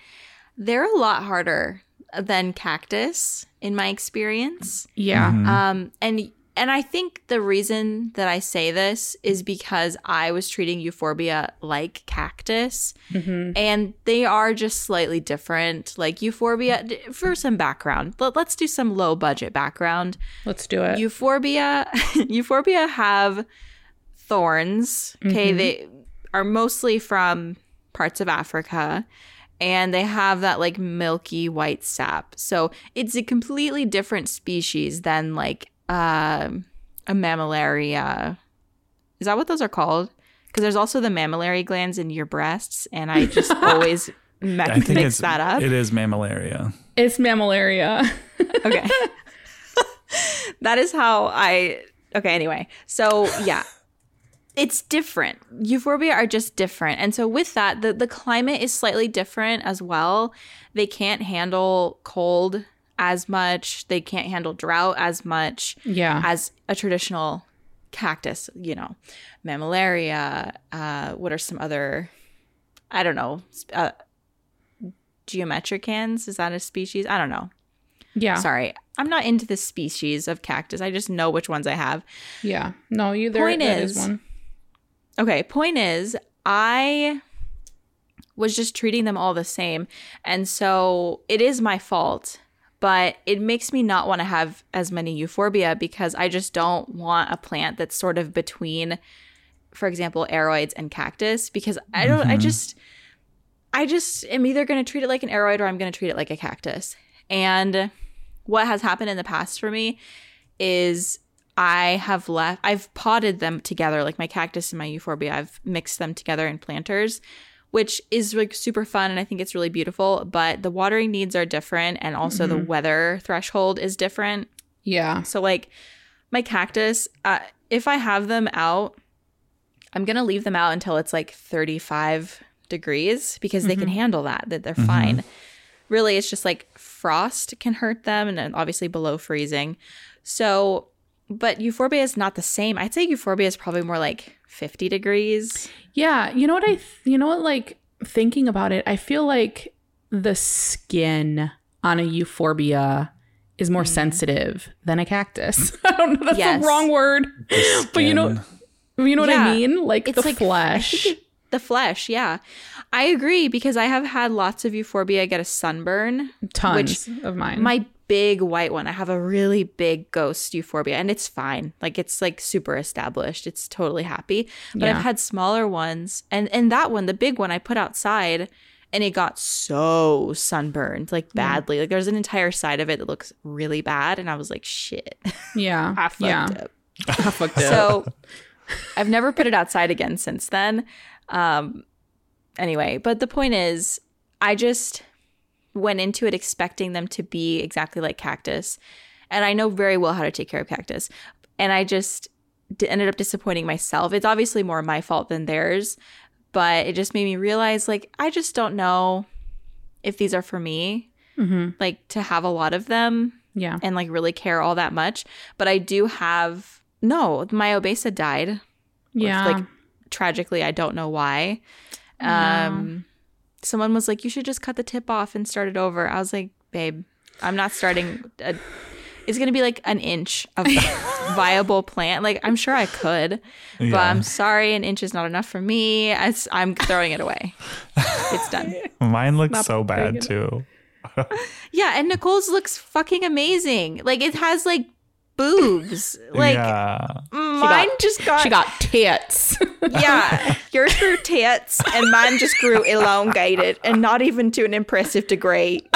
they're a lot harder than cactus in my experience. Yeah. Mm-hmm. Um, and and I think the reason that I say this is because I was treating euphorbia like cactus, Mm-hmm. and they are just slightly different. Like euphorbia, for some background, let, let's do some low budget background. Let's do it. Euphorbia, euphorbia have thorns. Okay, they are mostly from parts of Africa, and they have that like milky white sap. So it's a completely different species than like um a mammillary. Uh, is that what those are called? Because there's also the mammillary glands in your breasts, and I just always me- I think mix that up. It is mammillaria. It's mammillaria. Okay. that is how I Okay, anyway. So, yeah. It's different. Euphorbia are just different. And so with that, the, the climate is slightly different as well. They can't handle cold as much. They can't handle drought as much Yeah. as a traditional cactus, you know. Mammillaria, uh what are some other I don't know, uh, geometrizans, is that a species? I don't know. yeah. Sorry, I'm not into the species of cactus. I just know which ones I have. Yeah. No, you there Point that is- is one. Okay, point is, I was just treating them all the same. And so it is my fault, but it makes me not want to have as many euphorbia because I just don't want a plant that's sort of between, for example, aroids and cactus because I don't, I mm-hmm. just, I just am either going to treat it like an aroid or I'm going to treat it like a cactus. And what has happened in the past for me is I have left, I've potted them together, like my cactus and my euphorbia. I've mixed them together in planters, which is like super fun and I think it's really beautiful. But the watering needs are different and also the mm-hmm. weather threshold is different. Yeah. So, like my cactus, uh, if I have them out, I'm going to leave them out until it's like 35 degrees because they can mm-hmm. handle that, that they're mm-hmm. fine. Really, it's just like frost can hurt them and obviously below freezing. So, but euphorbia is not the same. I'd say euphorbia is probably more like 50 degrees. Yeah, you know what I th- you know what like thinking about it, I feel like the skin on a euphorbia is more mm. sensitive than a cactus. I don't know that's Yes. the wrong word. But you know you know what I mean? Like It's the like flesh. it- the flesh, yeah. I agree because I have had lots of euphorbia get a sunburn Tons of mine. my big white one. I have a really big ghost euphorbia and it's fine. Like it's like super established. It's totally happy. But Yeah. i've had smaller ones and and that one the big one i put outside and it got so sunburned like badly. Like there's an entire side of it that looks really bad and i was like shit. Yeah. i fucked yeah. up. I fucked so I've never put it outside again since then. Um, anyway, but the point is, I just went into it expecting them to be exactly like cactus, and I know very well how to take care of cactus, and I just d- ended up disappointing myself. It's obviously more my fault than theirs, but it just made me realize like I just don't know if these are for me. Mhm. Like to have a lot of them Yeah. and like really care all that much. But I do have no, my obesa died. Yeah. Like tragically, I don't know why. Um someone was like, You should just cut the tip off and start it over. I was like, babe, I'm not starting a it's gonna be like an inch of viable plant. Like I'm sure I could, but I'm sorry, an inch is not enough for me. I, am throwing it away. It's done. Mine looks Not so bad too. Yeah, and Nicole's looks fucking amazing. Like it has like boobs. Like yeah. mine just got she got tits. yeah. Yours grew tits and mine just grew elongated and not even to an impressive degree.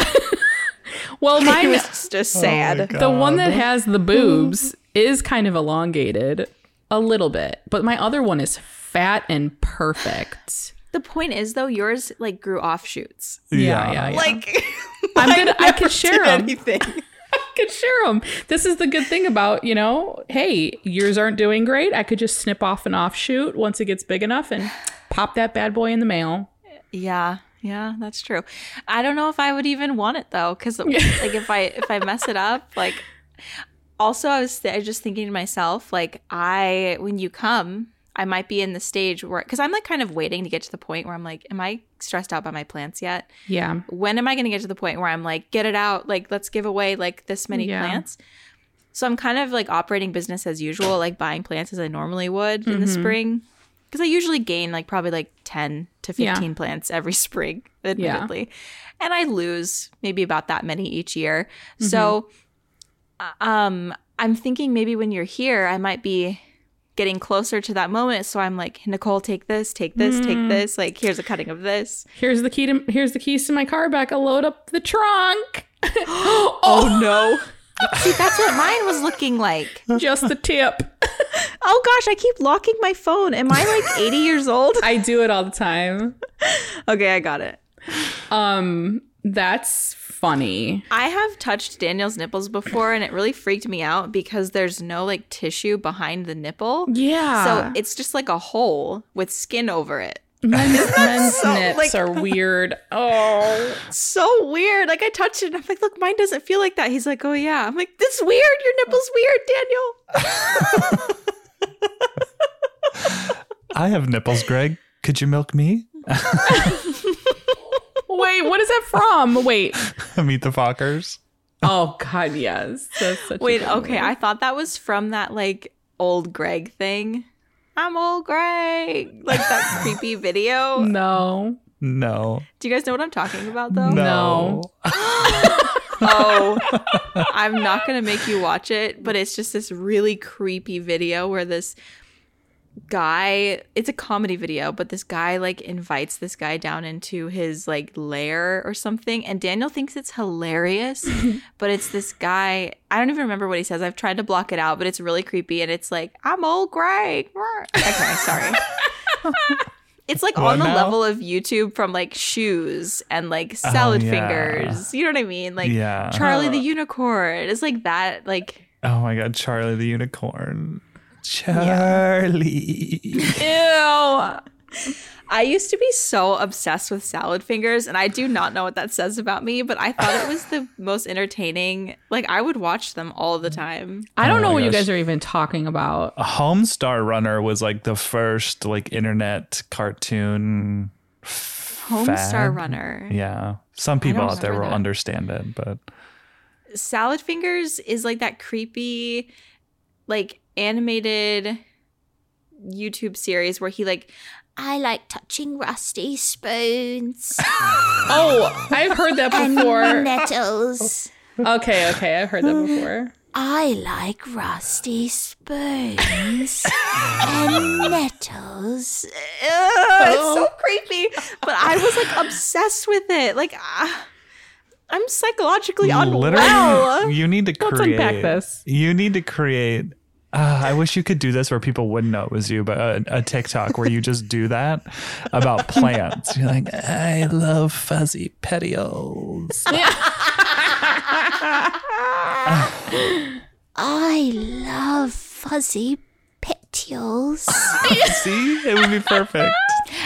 well, It mine was just oh sad. the one that has the boobs is kind of elongated a little bit, but my other one is fat and perfect. the point is though, yours like grew offshoots. Yeah, yeah, yeah. Like I'm gonna. I never could share anything. them. Could share them. This is the good thing about you know. Hey, yours aren't doing great. I could just snip off an offshoot once it gets big enough and pop that bad boy in the mail. Yeah, yeah, that's true. I don't know if I would even want it though, because like if I if I mess it up, like also I was, I was just thinking to myself, like I when you come, I might be in the stage where because I'm like kind of waiting to get to the point where I'm like, am I stressed out by my plants yet? Yeah, When am I going to get to the point where I'm like, get it out, like let's give away like this many Yeah. plants? So I'm kind of like operating business as usual, like buying plants as I normally would in the Mm-hmm. spring. Because I usually gain like probably like 10 to Yeah. 15 plants every spring, admittedly. And I lose maybe about that many each year. Mm-hmm. So um I'm thinking maybe when you're here, I might be getting closer to that moment. So I'm like, Nicole, take this, take this, Mm. take this. Like, here's a cutting of this. here's the key to here's the keys to my car back. I'll load up the trunk. Oh no. See, that's what mine was looking like. Just the tip. Oh gosh, I keep locking my phone. Am I like 80 years old? I do it all the time. Okay, I got it. Um, that's funny. I have touched Daniel's nipples before and it really freaked me out because there's no like tissue behind the nipple. Yeah. So it's just like a hole with skin over it. men's, men's so, nips like- are weird. Oh, So weird. Like I touched it and I'm like, look, mine doesn't feel like that. He's like, oh yeah. I'm like, this is weird. Your nipple's weird, Daniel. I have nipples, Greg. Could you milk me? Wait, what is that from? Wait. Meet the Fockers. Oh God, yes. That's such Wait, good okay. movie. I thought that was from that like old Greg thing. I'm old Greg. Like that creepy video. No. No. Do you guys know what I'm talking about though? No. Oh, I'm not gonna make you watch it, but it's just this really creepy video where this guy it's a comedy video but this guy like invites this guy down into his like lair or something and daniel thinks it's hilarious but it's this guy i don't even remember what he says i've tried to block it out but it's really creepy and it's like i'm old greg okay sorry it's like What on the now? level of youtube from like shoes and like oh, salad yeah. fingers you know what i mean like Yeah. charlie the unicorn it's like that like Oh my God, Charlie the Unicorn. Charlie. Ew. I used to be so obsessed with salad fingers, and I do not know what that says about me, but I thought it was the most entertaining. Like, I would watch them all the time. I don't Oh know my what you guys are even talking about. Homestar Runner was like the first like internet cartoon. Homestar fad. Runner. Yeah. Some people out there will that. understand it, but Salad fingers is like that creepy, like animated YouTube series where he, like, I like touching rusty spoons Oh, I've heard that before. And nettles. Okay, okay, I've heard that before. I like rusty spoons and nettles. it's so creepy. But I was like obsessed with it. Like, ah, I'm psychologically unwell. literally, you need to Let's create. unpack this. You need to create. Uh, I wish you could do this where people wouldn't know it was you, but a, a TikTok where you just do that about plants. You're like, I love fuzzy petioles. I love fuzzy petioles. See, it would be perfect.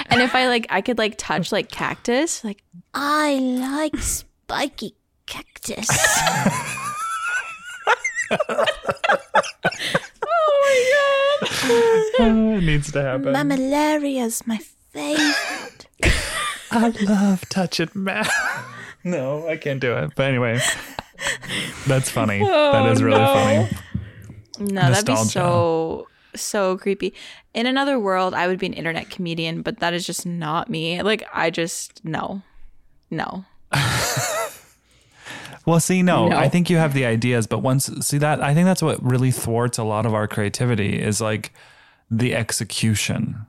and if I like, I could like touch like cactus. Like, I like spiky cactus. it needs to happen. Mammillaria's my favorite. I love touching man. no, I can't do it. But anyway, that's funny. Oh, that is really no. funny. No, that'd be so so creepy. In another world, I would be an internet comedian, but that is just not me. Like I just no. No. Well, see, no, No. I think you have the ideas, but once see that, I think that's what really thwarts a lot of our creativity is like the execution.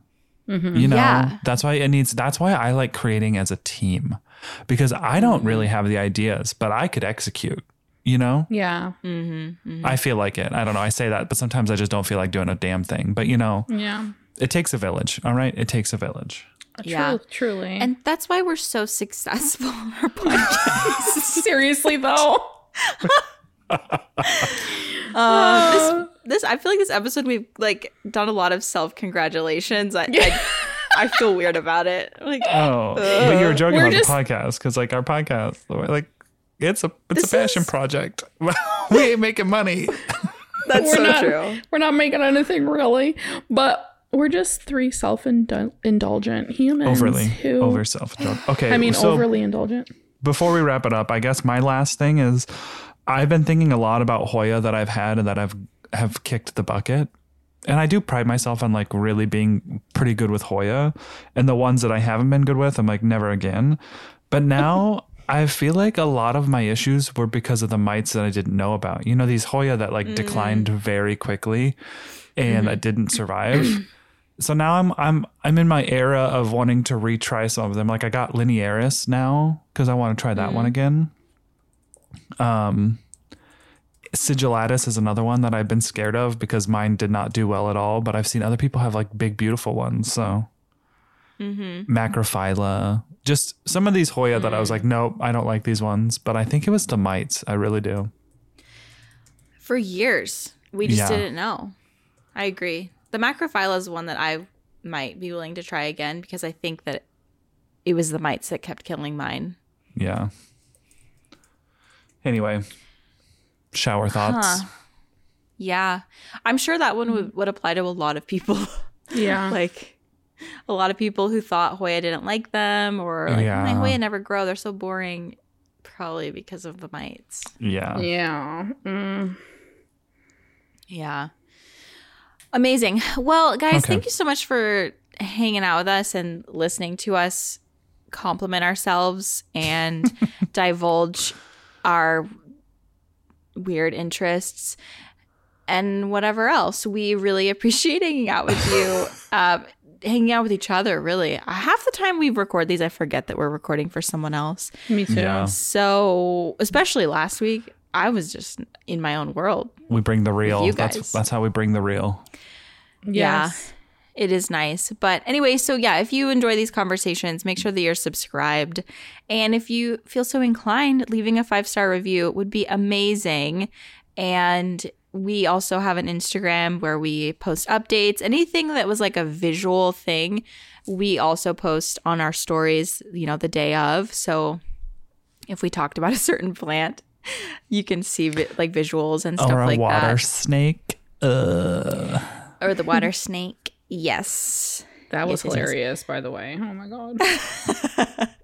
Mm-hmm. You know, Yeah. that's why it needs. That's why I like creating as a team because I don't mm-hmm. really have the ideas, but I could execute. You know, Yeah. Mm-hmm. I feel like it. I don't know. I say that, but sometimes I just don't feel like doing a damn thing. But you know, Yeah. It takes a village. All right, it takes a village. Yeah. True, truly. And that's why we're so successful on our podcast. seriously though. Uh, this this I feel like this episode we've like done a lot of self congratulations. I, I I feel weird about it. Like Oh, but you were joking We're about just- the podcast because like our podcast, like it's a it's a passion is- project. we ain't making money. that's We're so not true. we're not making anything really, but we're just three self-indulgent humans overly who over self indulgent. okay I mean so overly indulgent. before we wrap it up i guess my last thing is i've been thinking a lot about hoya that i've had and that i've have kicked the bucket and i do pride myself on like really being pretty good with hoya and the ones that i haven't been good with i'm like never again but now I feel like a lot of my issues were because of the mites that I didn't know about. You know, these Hoya that like mm. declined very quickly and mm-hmm. that didn't survive. so now I'm I'm I'm in my era of wanting to retry some of them. Like I got Linearis now because I want to try that one mm. again. Um, Sigillatis is another one that I've been scared of because mine did not do well at all. But I've seen other people have like big, beautiful ones. So mm-hmm. Macrophylla, just some of these Hoya that I was mm. like, nope, I don't like these ones. But I think it was the mites. I really do. For years, we just Yeah. didn't know. I agree. The macrophylla is one that I might be willing to try again because I think that it was the mites that kept killing mine. Yeah. Anyway, shower thoughts. Yeah. I'm sure that one would, would apply to a lot of people. Yeah. like a lot of people who thought Hoya didn't like them or like, Yeah. my Hoya never grow. They're so boring. Probably because of the mites. Yeah. yeah. Mm. Yeah. Amazing. Well, guys, Okay. thank you so much for hanging out with us and listening to us compliment ourselves and divulge our weird interests and whatever else. We really appreciate hanging out with you. Uh, hanging out with each other, really. Half the time we record these, I forget that we're recording for someone else. Me too. Yeah. So, especially last week, I was just in my own world. We bring the real. you That's guys. that's how we bring the real. Yeah. It is nice. But anyway, so yeah, if you enjoy these conversations, make sure that you're subscribed. And if you feel so inclined, leaving a five star review would be amazing. And we also have an Instagram where we post updates. Anything that was like a visual thing, we also post on our stories, you know, the day of. So if we talked about a certain plant, you can see vi- like visuals and stuff or a like water that. snake. Uh, Or the water snake. Yes. That was Yes, yes, yes. hilarious, by the way. Oh my god.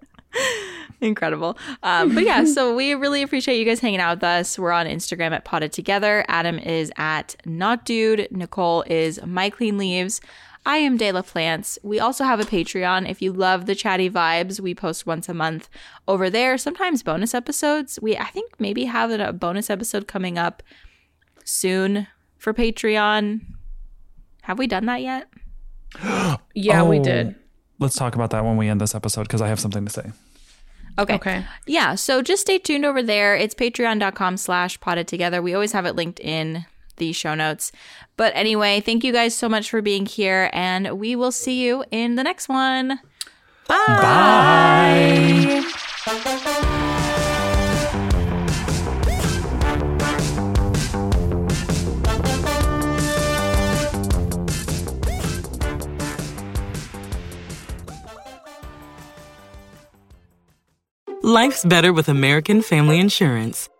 Incredible. Um, but yeah, so we really appreciate you guys hanging out with us. We're on Instagram at Potted Together. Adam is at Knot Dude. Nicole is My Clean Leaves. I am De La Plants. We also have a Patreon. If you love the chatty vibes, we post once a month over there. Sometimes bonus episodes. We I think maybe have a bonus episode coming up soon for Patreon. Have we done that yet? Yeah, we Oh. did. let's talk about that when we end this episode because I have something to say. Okay. Okay. Yeah, so just stay tuned over there. It's patreon.com slash potted together. We always have it linked in the show notes. But anyway, thank you guys so much for being here, and we will see you in the next one. Bye. Life's better with American Family Insurance